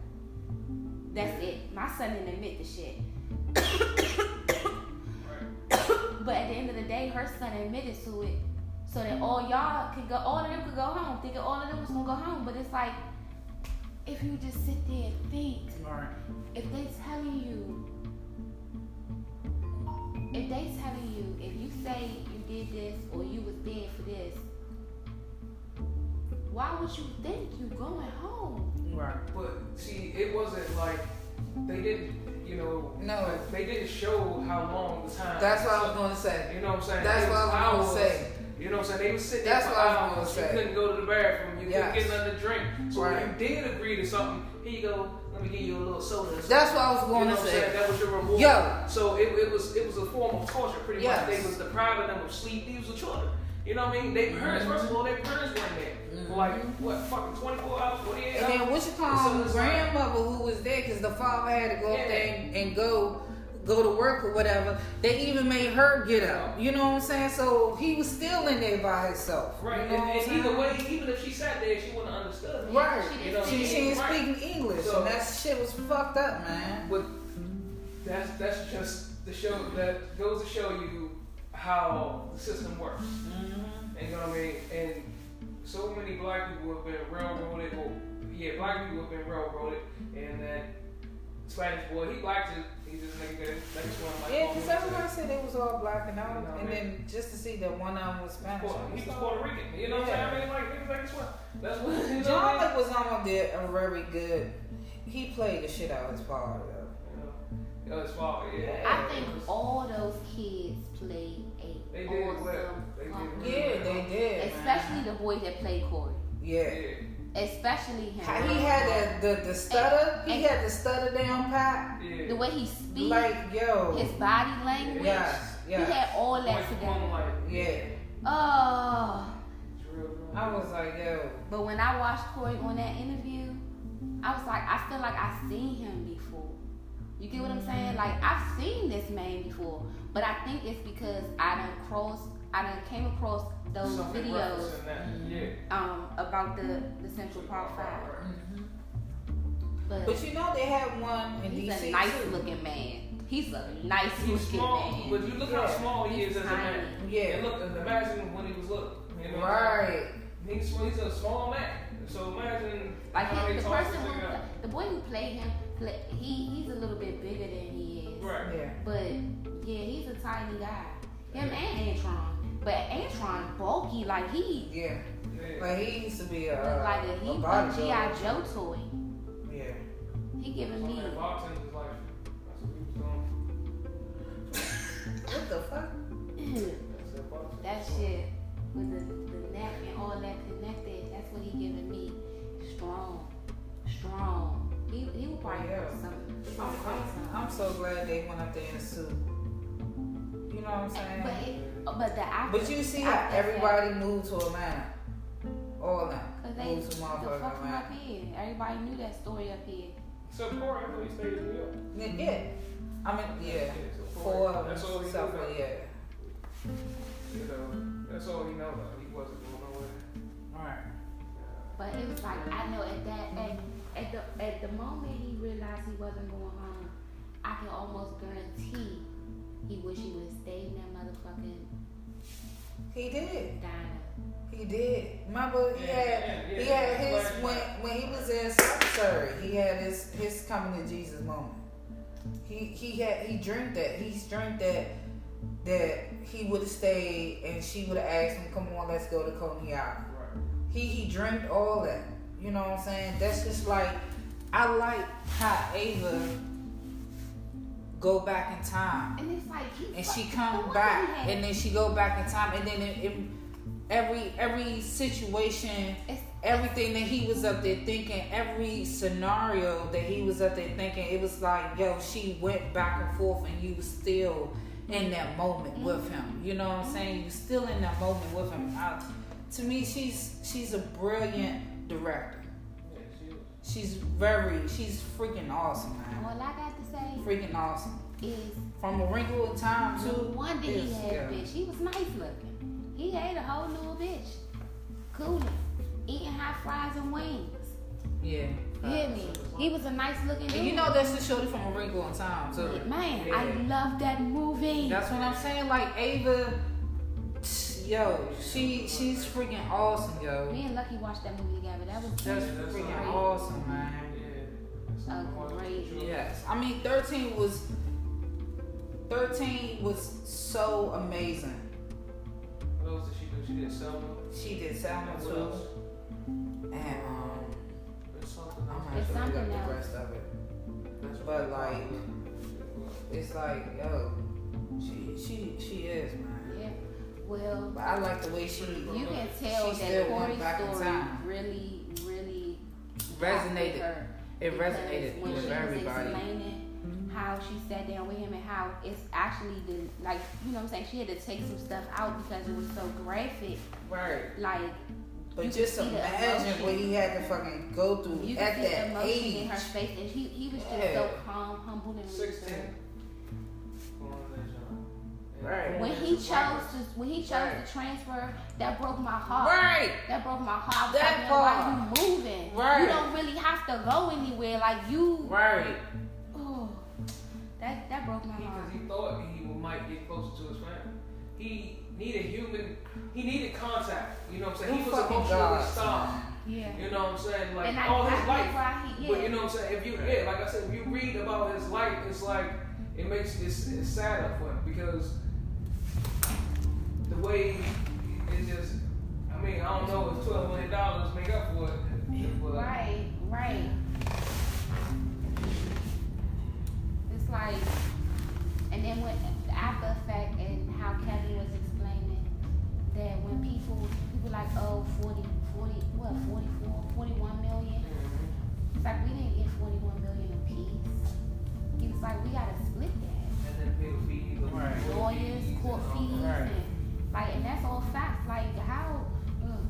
S1: That's it. My son didn't admit the shit. but at the end of the day, her son admitted to it so that all y'all could go, all of them could go home, thinking all of them was gonna go home. But it's like, if you just sit there and think,
S3: Right.
S1: if they telling you, if they telling you, if you say you did this or you was there for this, why would you think you going home?
S3: Right.
S4: But see, it wasn't like they didn't, you know,
S3: No.
S4: like, they didn't show how long the time.
S3: That's what I was going to say.
S4: You know what I'm saying?
S3: That's what I was gonna say.
S4: You know what I'm saying? They were sitting
S3: That's
S4: there for
S3: what I was gonna
S4: hours.
S3: say.
S4: You couldn't go to the bathroom. You
S3: Yes.
S4: couldn't get nothing to drink. So
S3: Right.
S4: when you did agree to something, here you go. Let me give you a little soda. or.
S3: That's what I was
S4: You
S3: going
S4: know
S3: to
S4: what I'm saying?
S3: say.
S4: That was your reward.
S3: Yo.
S4: So it, it was it was a form of torture, pretty
S3: Yes.
S4: much. They was depriving them of sleep. These were children. You know what I mean? They parents, first of all, their parents weren't there. For like what, fucking 24 hours, 48
S3: Mm-hmm. And then what you call
S4: So
S3: him,
S4: it's like-
S3: grandmother who was there because the father had to go up there and, and go go to work or whatever. They even made her get up. You know what I'm saying? So he was still in there by himself.
S4: Right,
S3: You know
S4: and, and either way, even if she sat there, she wouldn't have understood.
S3: Right.
S1: She
S4: You know what I
S3: She,
S4: mean?
S3: she ain't
S4: Right.
S3: speaking English,
S4: So-
S3: and that shit was fucked up, man.
S4: But that's that's just the show that goes to show you how the system works.
S3: Mm-hmm.
S4: And you know what I mean? And so many black people have been railroaded, or yeah, black people have been railroaded, and that Spanish boy, he black too. He just nigga that next one like
S3: Yeah, because everybody
S4: said.
S3: they was all black and all,
S4: You know,
S3: and then just to see that one of them was Spanish.
S4: He was Puerto
S3: like,
S4: Rican. You know what I'm saying? I mean, like niggas like this one. That's what you know
S3: John? Wick was on there a very good. He played the shit out of his part. though.
S4: You know, his father, yeah.
S1: I think all those kids played a
S4: They did
S1: awesome
S4: well. They did really
S3: Yeah,
S1: role.
S3: they did. man.
S1: Especially the boy that played Korey.
S3: Yeah.
S4: Yeah.
S1: Especially him.
S3: How He had the, the, the stutter.
S1: And-
S3: he had the stutter down pat.
S4: Yeah.
S1: the way he speaks,
S3: Like, yo.
S1: his body language.
S3: Yes,
S1: He had all that
S4: Point to
S1: together.
S4: point, like,
S3: Yeah.
S1: Oh.
S4: it's real, real.
S3: I was like, yo.
S1: But when I watched Korey on that interview, I was like, I feel like I've seen him before. You get what I'm saying? Like I've seen this man before, but I think it's because I done crossed, I done came across those
S4: Something
S1: videos.
S4: Yeah.
S1: um about the the Central Park Five. But,
S3: But you know they had one in
S1: he's
S3: DC
S1: a nice
S3: too.
S1: looking man. He's a nice
S4: He's
S1: looking
S4: small,
S1: man.
S4: but you look how
S3: Yeah.
S4: small he is as a man.
S3: Yeah.
S4: And look, imagine when he was little. You know?
S3: Right.
S4: He's, he's a small man. So imagine
S1: Like
S4: how
S1: he,
S4: they
S1: the
S4: talk
S1: person who,
S4: the
S1: boy who played him, play, he he's a little bit bigger than he is.
S4: Right.
S3: Yeah.
S1: But yeah, he's a tiny guy. Him and Antron. But Antron bulky like he
S3: Yeah.
S4: Yeah.
S3: Like he used to be a,
S1: look like a
S3: a
S1: he a
S3: bodybuilder.
S1: G.I. Joe toy.
S3: Yeah.
S1: He giving
S4: So
S1: me
S4: that boxing is like, that's what he was doing.
S3: What the fuck?
S4: That
S1: that shit with the, the neck and all that connected. That's what he giving me. Strong. Strong. He he will probably
S3: Yeah.
S1: hurt some.
S3: I'm,
S1: will hurt some.
S3: I'm, I'm so glad they went up there in a suit. You know what I'm saying?
S1: But it, but the actor,
S3: But you see how
S1: actor said-
S3: everybody moved to Atlanta. all that.
S1: Cause they
S3: Move some
S1: the fuck him up here. Everybody knew that story up here.
S4: So Korey, I thought he stayed in New York.
S3: Yeah, yeah. I mean, yeah.
S4: so
S3: Four
S4: Korey, that's all he
S3: stuff,
S4: knew.
S3: yeah.
S4: You know, that's all he know. Though. He wasn't going nowhere.
S3: Alright.
S1: But it was like I know at that at, at the at the moment he realized he wasn't going home, I can almost guarantee he wish he would have stayed in that motherfucking
S3: He did.
S1: diner.
S3: He did. Remember, he
S4: Yeah,
S3: had
S4: yeah,
S3: he had his when when he was in secretary. He had his his coming to Jesus moment. He he had he dreamed that he's dreamed that that he would have stayed and she would have asked him, "Come on, let's go to Coney Island."
S4: Right.
S3: He he dreamed all that. You know what I'm saying? That's just like I like how Ava go back in time.
S1: And it's like
S3: and she come back and then she go back in time and then it, it, every every situation
S1: it's,
S3: everything that he was up there thinking every scenario that he was up there thinking it was like yo she went back and forth and you was still in that moment with mm-hmm. him. You know what i'm saying? You still in that moment with him. I, to me she's she's a brilliant director
S4: Yeah, she was.
S3: she's very she's freaking awesome man
S1: all I got to say
S3: freaking awesome
S1: is
S3: from a wrinkle in time
S1: no
S3: too
S1: wonder he had
S3: yeah.
S1: a bitch. He was nice looking. He had a whole little bitch. Cooling. Eating hot fries and wings.
S3: yeah
S1: You hear me? He was a nice looking dude.
S3: And you know that's the shorty from A Wrinkle in Time too.
S1: Man,
S3: Yeah.
S1: I love that movie.
S3: That's what I'm saying. Like Ava, yo, she she's freaking awesome, yo.
S1: Me and Lucky watched that movie together. That was
S3: That's
S4: That's
S3: freaking
S4: right.
S3: awesome, man.
S4: Yeah.
S1: a great.
S3: Yes, I mean 13 was 13 was so amazing.
S4: What else did she do? She did Selma.
S3: She did Selma
S4: What
S3: too,
S4: else?
S3: and um,
S4: it's something
S3: I'm
S4: else.
S3: not
S1: It's
S3: sure
S1: something
S3: the rest of it.
S4: That's
S3: but, like, It's like, yo, she she she is, man.
S1: Yeah. Well,
S3: But I like the way she
S1: you can tell
S3: She
S1: that
S3: still went
S1: Korey's
S3: back in
S1: story
S3: time.
S1: really, really
S3: resonated.
S1: her.
S3: It resonated
S1: when
S3: with
S1: she was
S3: everybody.
S1: explaining how she sat down with him and how it's actually the like you know what I'm saying she had to take some stuff out because it was so graphic.
S3: Right.
S1: Like
S3: But just
S1: can see the
S3: imagine
S1: emotion.
S3: what he had to fucking go through
S1: you
S3: at
S1: see the
S3: that
S1: emotion
S3: age.
S1: in her face, and he he was just so calm, humble, and
S4: 16.
S1: reserved.
S3: Right.
S1: When he chose to when he chose
S3: Right.
S1: to transfer, that broke my heart.
S3: Right.
S1: That broke my heart.
S3: That
S1: like, man, why you moving?
S3: Right.
S1: You don't really have to go anywhere. Like you.
S3: Right.
S1: Oh, that that broke my heart.
S4: Because he thought he might get closer to his family. He needed human. He needed contact. You know what I'm saying?
S3: Them
S4: he was
S3: fucking
S4: emotionally
S3: gods,
S1: Yeah.
S4: You know what I'm saying? Like
S1: and I,
S4: all
S1: I
S4: his
S1: get
S4: life.
S1: why he. Yeah.
S4: But you know what I'm saying? If you yeah, like I said, if you read about his life, it's like it makes it's, it's sadder for him because the way it just. I mean, I don't know if twelve million dollars make up for it. But
S1: Right, right. It's like, and then when the after effect and how Kevin was explaining that when people, people like, oh, 40, 40, what, 44, 41 million? Mm-hmm. It's like, we didn't get 41 million apiece. He was like, we gotta split that.
S4: And then pay the fees, the
S3: Right.
S1: Lawyers, court fees.
S3: Right.
S1: and like, and that's all facts. Like, how, ugh,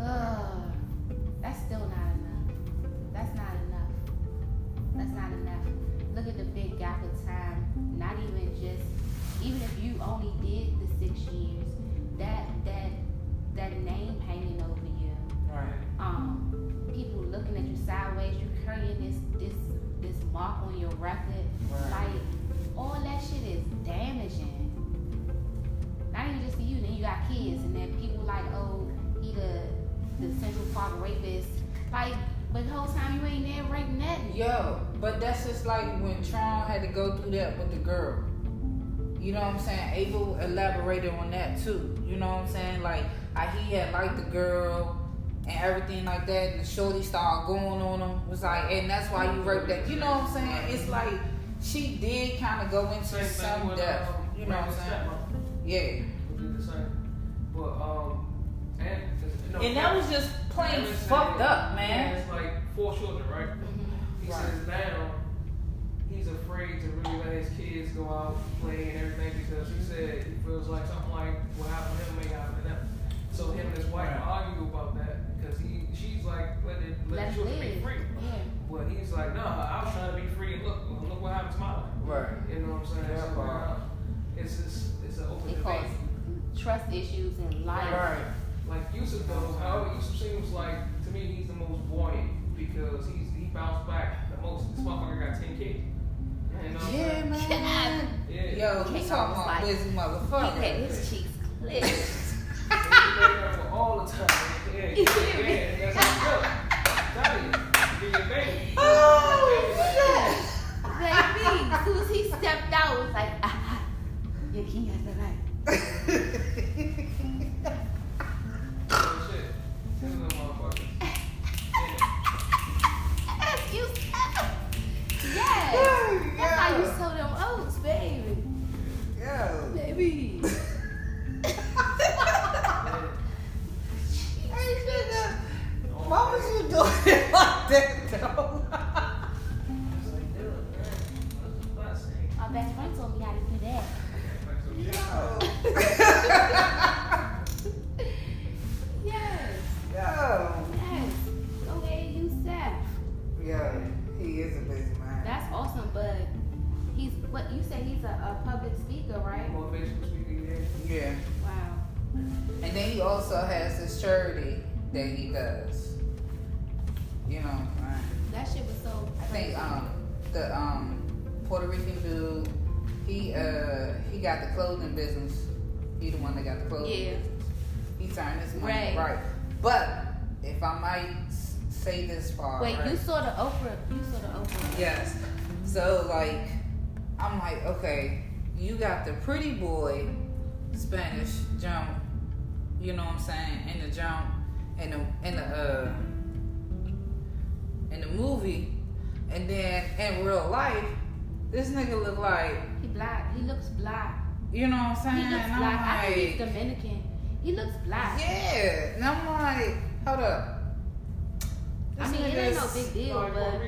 S1: ugh, that's still not enough. That's not enough. That's not enough. Look at the big gap of time. Not even just, even if you only did the six years, that that that name hanging over you.
S3: Right.
S1: Um, people looking at you sideways. You carrying this this this mark on your record.
S3: Right.
S1: Like all that shit is damaging. Not even just for you. Then you got kids, and then people like, oh, he the the Central Park rapist. Like, but the whole time you ain't there raping nothing.
S3: Yo, but that's just like when Tron had to go through that with the girl. You know what I'm saying? Abel elaborated on that too. You know what I'm saying? Like how he had liked the girl and everything like that, and the shorty started going on him. Was like, and that's why you raped that. You know what I'm saying? It's like she did kind of go into some depth. You know what I'm saying?
S4: Stepmom.
S3: Yeah.
S4: We did the same. But um, and you know,
S3: And that was just plain
S4: Brandon
S3: fucked
S4: said
S3: up,
S4: He
S3: man.
S4: It's like four children, right? He
S3: Right.
S4: says now he's afraid to really let his kids go out play and everything because he said he feels like something like what happened to him may happen to them. So him and his wife
S3: Right.
S4: argue about that because he, she's like, let it, let,
S1: Let
S4: the
S1: it
S4: children
S1: live.
S4: be free.
S1: Yeah.
S4: But he's like, no, I was trying to be free, and look, look what happened to my life.
S3: Right.
S4: You know what I'm saying?
S3: Yeah,
S4: so, uh, it's just, it's an open
S1: It causes trust issues in life.
S3: Right.
S4: Like Yusef though, however Yusef seems like to me he's the most buoyant because he's he bounced back the most. This motherfucker got 10 kids. You uh, know I'm
S3: Yeah,
S4: saying?
S3: man.
S4: Yeah.
S3: Yo,
S1: King
S3: you talking about
S1: like-
S3: busy
S1: He had his cheeks clear.
S4: He made up for all the time. Yeah, yeah,
S3: jump. You know what I'm saying? In the jump, in the in the uh in the movie, and then in real life, this nigga look like,
S1: He black. He looks black.
S3: you know what I'm saying?
S1: He looks
S3: And I'm
S1: black. I think he's Dominican. He looks black.
S3: yeah, and I'm like, hold up.
S1: I mean, it ain't no big deal,
S4: Like
S1: but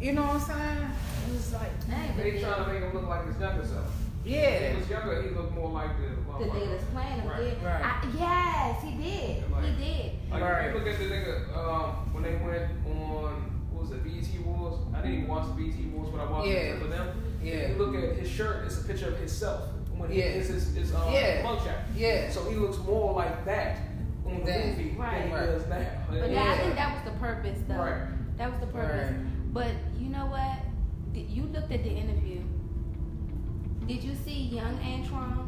S3: You know what I'm saying? It was like,
S1: it
S4: They trying to make him look like his younger self. When
S3: yeah,
S4: he was younger, he looked more like the.
S1: The nigga that's playing him,
S4: Right.
S1: yeah.
S3: Right.
S1: I, yes, he did.
S4: Right.
S1: He did.
S4: Like
S3: Right.
S4: if you look at the nigga um, when they went on what was it BET Awards? I didn't even watch the BET Awards, but I watched
S3: Yeah.
S4: it for them.
S3: yeah,
S4: If you look at his shirt, it's a picture of himself when he
S3: Yeah.
S4: is his, his um,
S3: Yeah.
S4: mugshot.
S3: yeah.
S4: So he looks more like that on the
S3: That-
S4: movie
S1: Right.
S4: than he
S3: Right.
S4: does now.
S1: But that, I think that was the purpose, though.
S4: Right.
S1: That was the purpose.
S3: Right.
S1: But you know what? Did- You looked at the interview. Did you see young Antron crying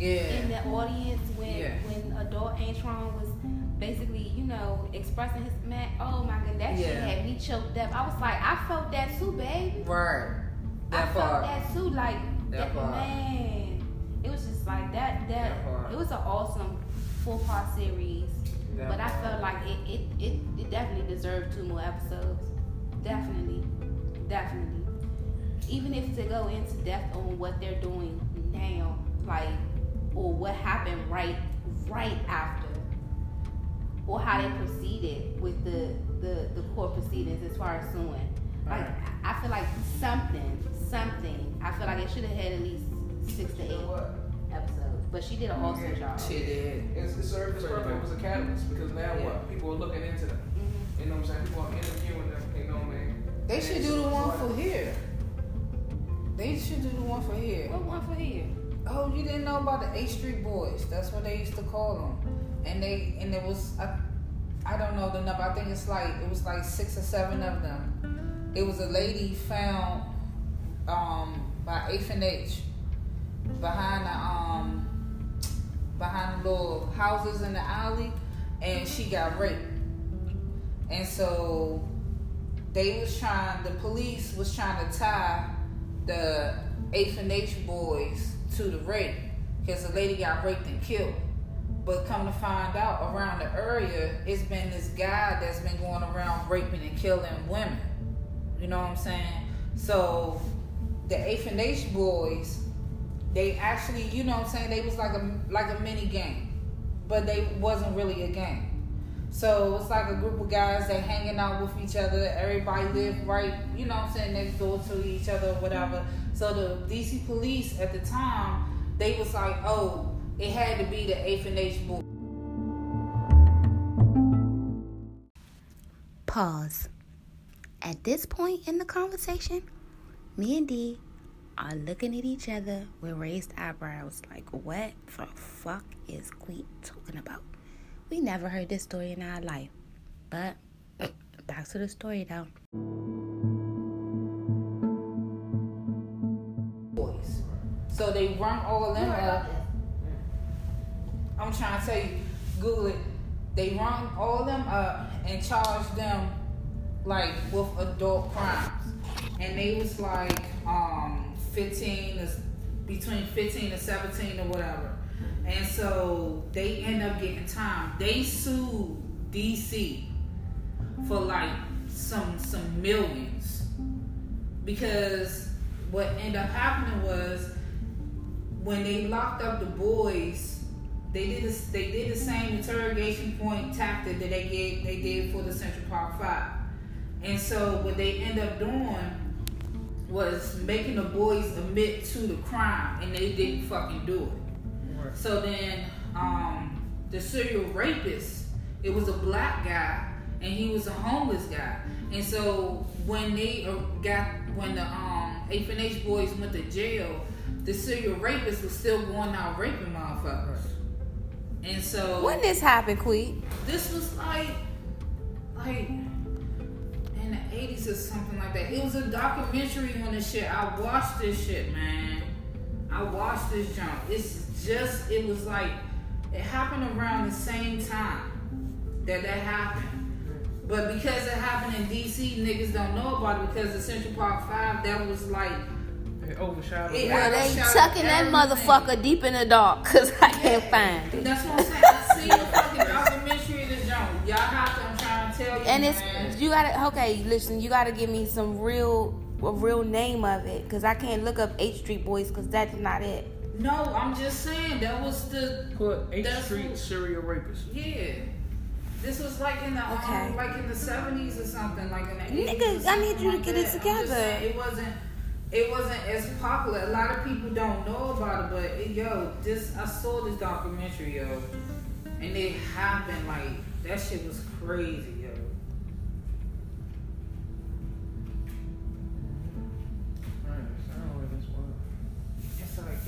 S3: Yeah.
S1: in the audience when
S3: Yeah.
S1: when adult Antron was basically, you know, expressing his man? Oh my god, that shit had me choked up. I was like, I felt that too, baby.
S3: Right.
S1: That I
S3: That
S1: felt that too. Like
S3: That
S1: that,
S3: part.
S1: man. It was just like that. That,
S3: That part.
S1: it was an awesome four part series.
S3: That
S1: but I felt like it, it, it, it definitely deserved two more episodes. Definitely. Definitely. Even if to go into depth on what they're doing now, like or what happened right right after. Or how they proceeded with the, the, the court proceedings as far as suing. Like
S3: Right.
S1: I I feel like something, something. I feel like it should have had at least six to eight
S4: what?
S1: episodes. But she did an awesome
S4: Yeah.
S1: job.
S3: She did.
S4: It's, it served its purpose. It was a catalyst because now
S3: Yeah.
S4: what? People are looking into them.
S1: Mhm.
S4: You know what I'm saying? People are interviewing them. You know what I mean?
S3: They
S4: And
S3: should do the one for here. They should do the one for here.
S1: What one for here?
S3: Oh, you didn't know about the H Street Boys? That's what they used to call them. And they and it was I, I don't know the number. I think it's like it was like six or seven of them. It was a lady found um by Eighth and H behind the um behind the little houses in the alley, and she got raped. And so they was trying. The police was trying to tie the Eighth and H boys to the rape because the lady got raped and killed. But come to find out, around the area, it's been this guy that's been going around raping and killing women. You know what I'm saying? So the Eighth and H boys, they actually, you know what I'm saying, they was like a like a mini gang, but they wasn't really a gang. So it's like a group of guys that hanging out with each other. Everybody live right, you know I'm saying, next door to each other or whatever. So the DC police at the time, they was like, oh, it had to be the eighth and H boy.
S5: Pause. At this point in the conversation, me and D are looking at each other with raised eyebrows like, what the fuck is Queen talking about? We never heard this story in our life. But back to the story though.
S3: boys. So they run all of them up. I'm trying to tell you, Google it. They run all of them up and charge them like with adult crimes. And they was like um 15 to between 15 and 17 or whatever. And so they end up getting time. They sued DC for like some some millions because what ended up happening was when they locked up the boys, they did this, they did the same interrogation point tactic that they gave they did for the Central Park Five, and so what they end up doing was making the boys admit to the crime, and they didn't fucking do it. So then, um, the serial rapist, it was a black guy, and he was a homeless guy. And so when they uh, got when the um H and H boys went to jail, the serial rapist was still going out raping motherfuckers. And so
S1: When this happened, Queen?
S3: this was like like in the eighties or something like that. It was a documentary on this shit. I watched this shit, man. I watched this jump. It's just it was like it happened around the same time that that happened. But because it happened in DC, niggas don't know about it because the Central Park Five that was like
S4: It overshadowed.
S3: It-
S1: Well, they
S3: Shut
S1: tucking that motherfucker deep in the dark because I can't find it.
S3: that's what I'm saying. I seen the fucking documentary of this jump. Y'all have to. I'm trying to tell you.
S1: And it's
S3: man.
S1: you gotta okay. Listen, you gotta give me some real a real name of it because I can't look up H Street Boys because that's not it.
S3: No, I'm just saying that was the
S4: Put H Street
S3: what-
S4: serial rapist.
S3: yeah. This was like in the
S1: Okay.
S3: um, like in the seventies or something, like in the 80s
S1: Nigga,
S3: or
S1: I need you to
S3: like
S1: get it
S3: that. I'm
S1: together.
S3: saying, It wasn't it wasn't as popular. A lot of people don't know about it, but it, yo, this I saw this documentary, yo, and it happened like that shit was crazy,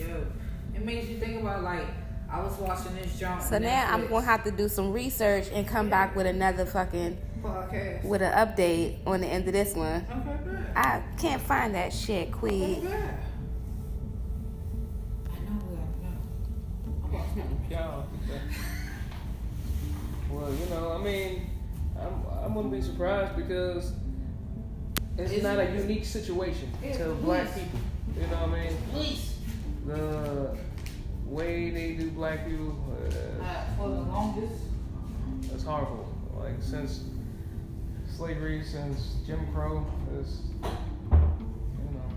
S3: yo, it makes you think about like I was watching this jump.
S1: So now I'm gonna have to do some research and come back with another fucking
S3: podcast.
S1: with an update on the end of this one.
S3: Okay, bad.
S1: I can't find that shit,
S3: Okay,
S1: Queen.
S3: bad. I know what I know. I'm about to-
S4: Y'all. Well, you know, I mean, I'm, I wouldn't be surprised because it's
S3: It's-
S4: not a unique situation to black people. You know what I mean?
S3: Please.
S4: The way they do black people, uh,
S3: Uh, for the longest.
S4: it's horrible. Like since slavery, since Jim Crow, is you know.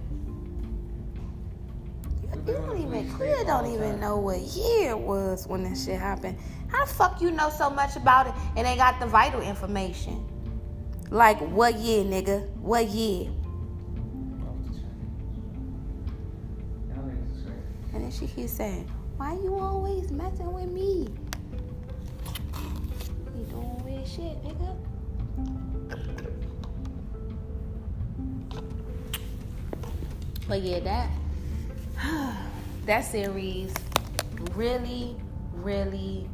S1: You
S4: we've been on
S1: don't even
S4: police
S1: clear don't even
S4: time.
S1: know what year it was when that shit happened. How the fuck you know so much about it and they got the vital information? Like what year, nigga? What year? And she keeps saying, Why you always messing with me? You doing weird shit, nigga. But yeah, that that series really, really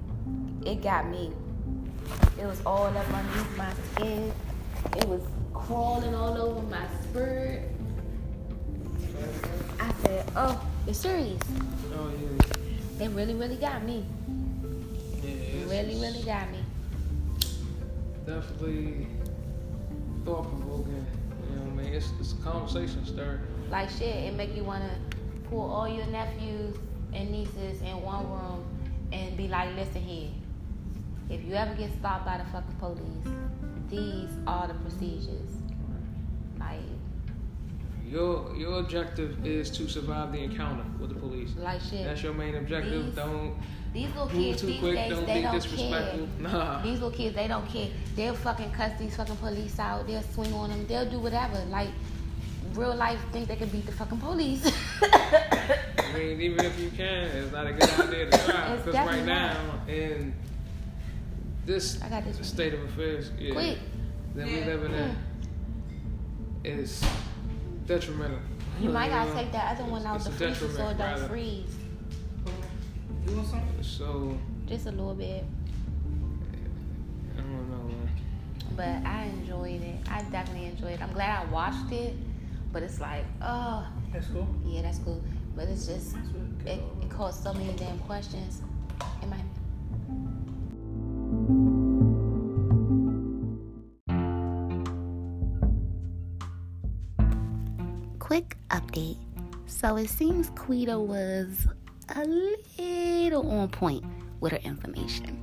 S1: it got me. It was all up underneath my skin. It was crawling all over my spirit. I said, Oh, the series.
S4: Oh yeah.
S1: They really, really got me.
S4: Yeah,
S1: Really, really got me.
S4: definitely thought provoking. You know what I mean? It's, it's a conversation starter.
S1: Like shit, it make you wanna pull all your nephews and nieces in one room and be like, listen here. If you ever get stopped by the fucking police, these are the procedures. Like,
S4: Your your objective is to survive the encounter with the police.
S1: like shit.
S4: That's your main objective.
S1: These-
S4: Don't
S1: These little
S4: move
S1: kids
S4: too
S1: these
S4: quick.
S1: days,
S4: Don't
S1: they
S4: be
S1: don't
S4: disrespectful.
S1: care.
S4: Nah.
S1: These little kids, they don't care. They'll fucking cuss these fucking police out. They'll swing on them. They'll do whatever. Like,
S5: real life think they can beat the fucking police.
S4: I mean, even if you can, it's not a good idea to try. Because right
S5: definitely
S4: now, in this
S5: I got this one.
S4: state of affairs yeah,
S5: Quick.
S4: that we
S3: live
S4: living in, is mm. Detrimental.
S5: You might gotta take that other one out the
S4: a
S5: freezer so it don't freeze.
S6: You want something?
S4: So,
S5: Just a little bit.
S4: I don't know.
S5: But I enjoyed it. I definitely enjoyed it. I'm glad I watched it. But it's like, oh,
S4: That's cool.
S5: yeah, that's cool. But it's just, it, it caused so many damn questions. So it seems Quita was a little on point with her information.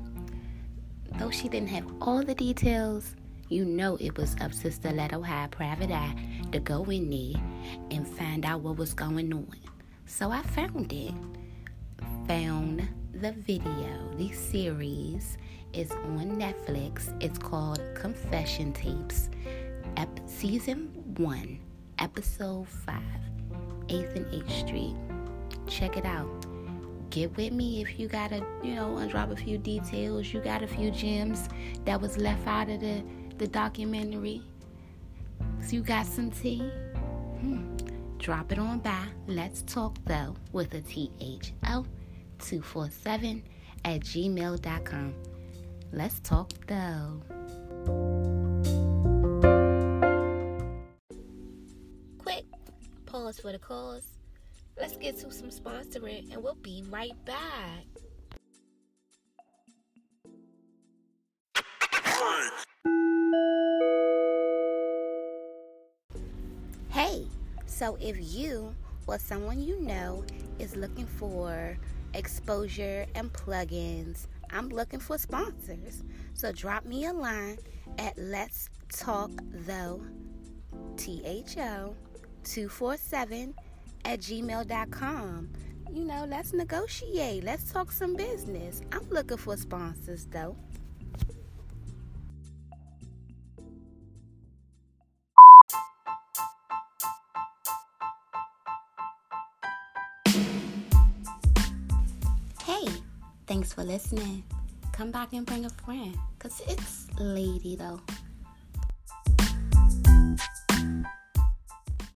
S5: Though she didn't have all the details, you know it was up to Stiletto High Private Eye to go in there and find out what was going on. So I found it. Found the video. The series is on Netflix. It's called Confession Tapes, ep- season one, episode five, 8th and H Street. Check it out get with me if you gotta, you know, and drop a few details. You got a few gems that was left out of the, the documentary. So you got some tea? Hmm. Drop it on by. Let's talk though with a T H O 247 at gmail.com. Let's talk though.
S1: For the cause. Let's get to some sponsoring and we'll be right back.
S5: Hey, so if you or someone you know is looking for exposure and plugins, I'm looking for sponsors. So drop me a line at Let's Talk Though, T H O 247 at gmail.com. You know, let's negotiate. Let's talk some business. I'm looking for sponsors though. Hey, thanks for listening. Come back and bring a friend. Cause it's lady though.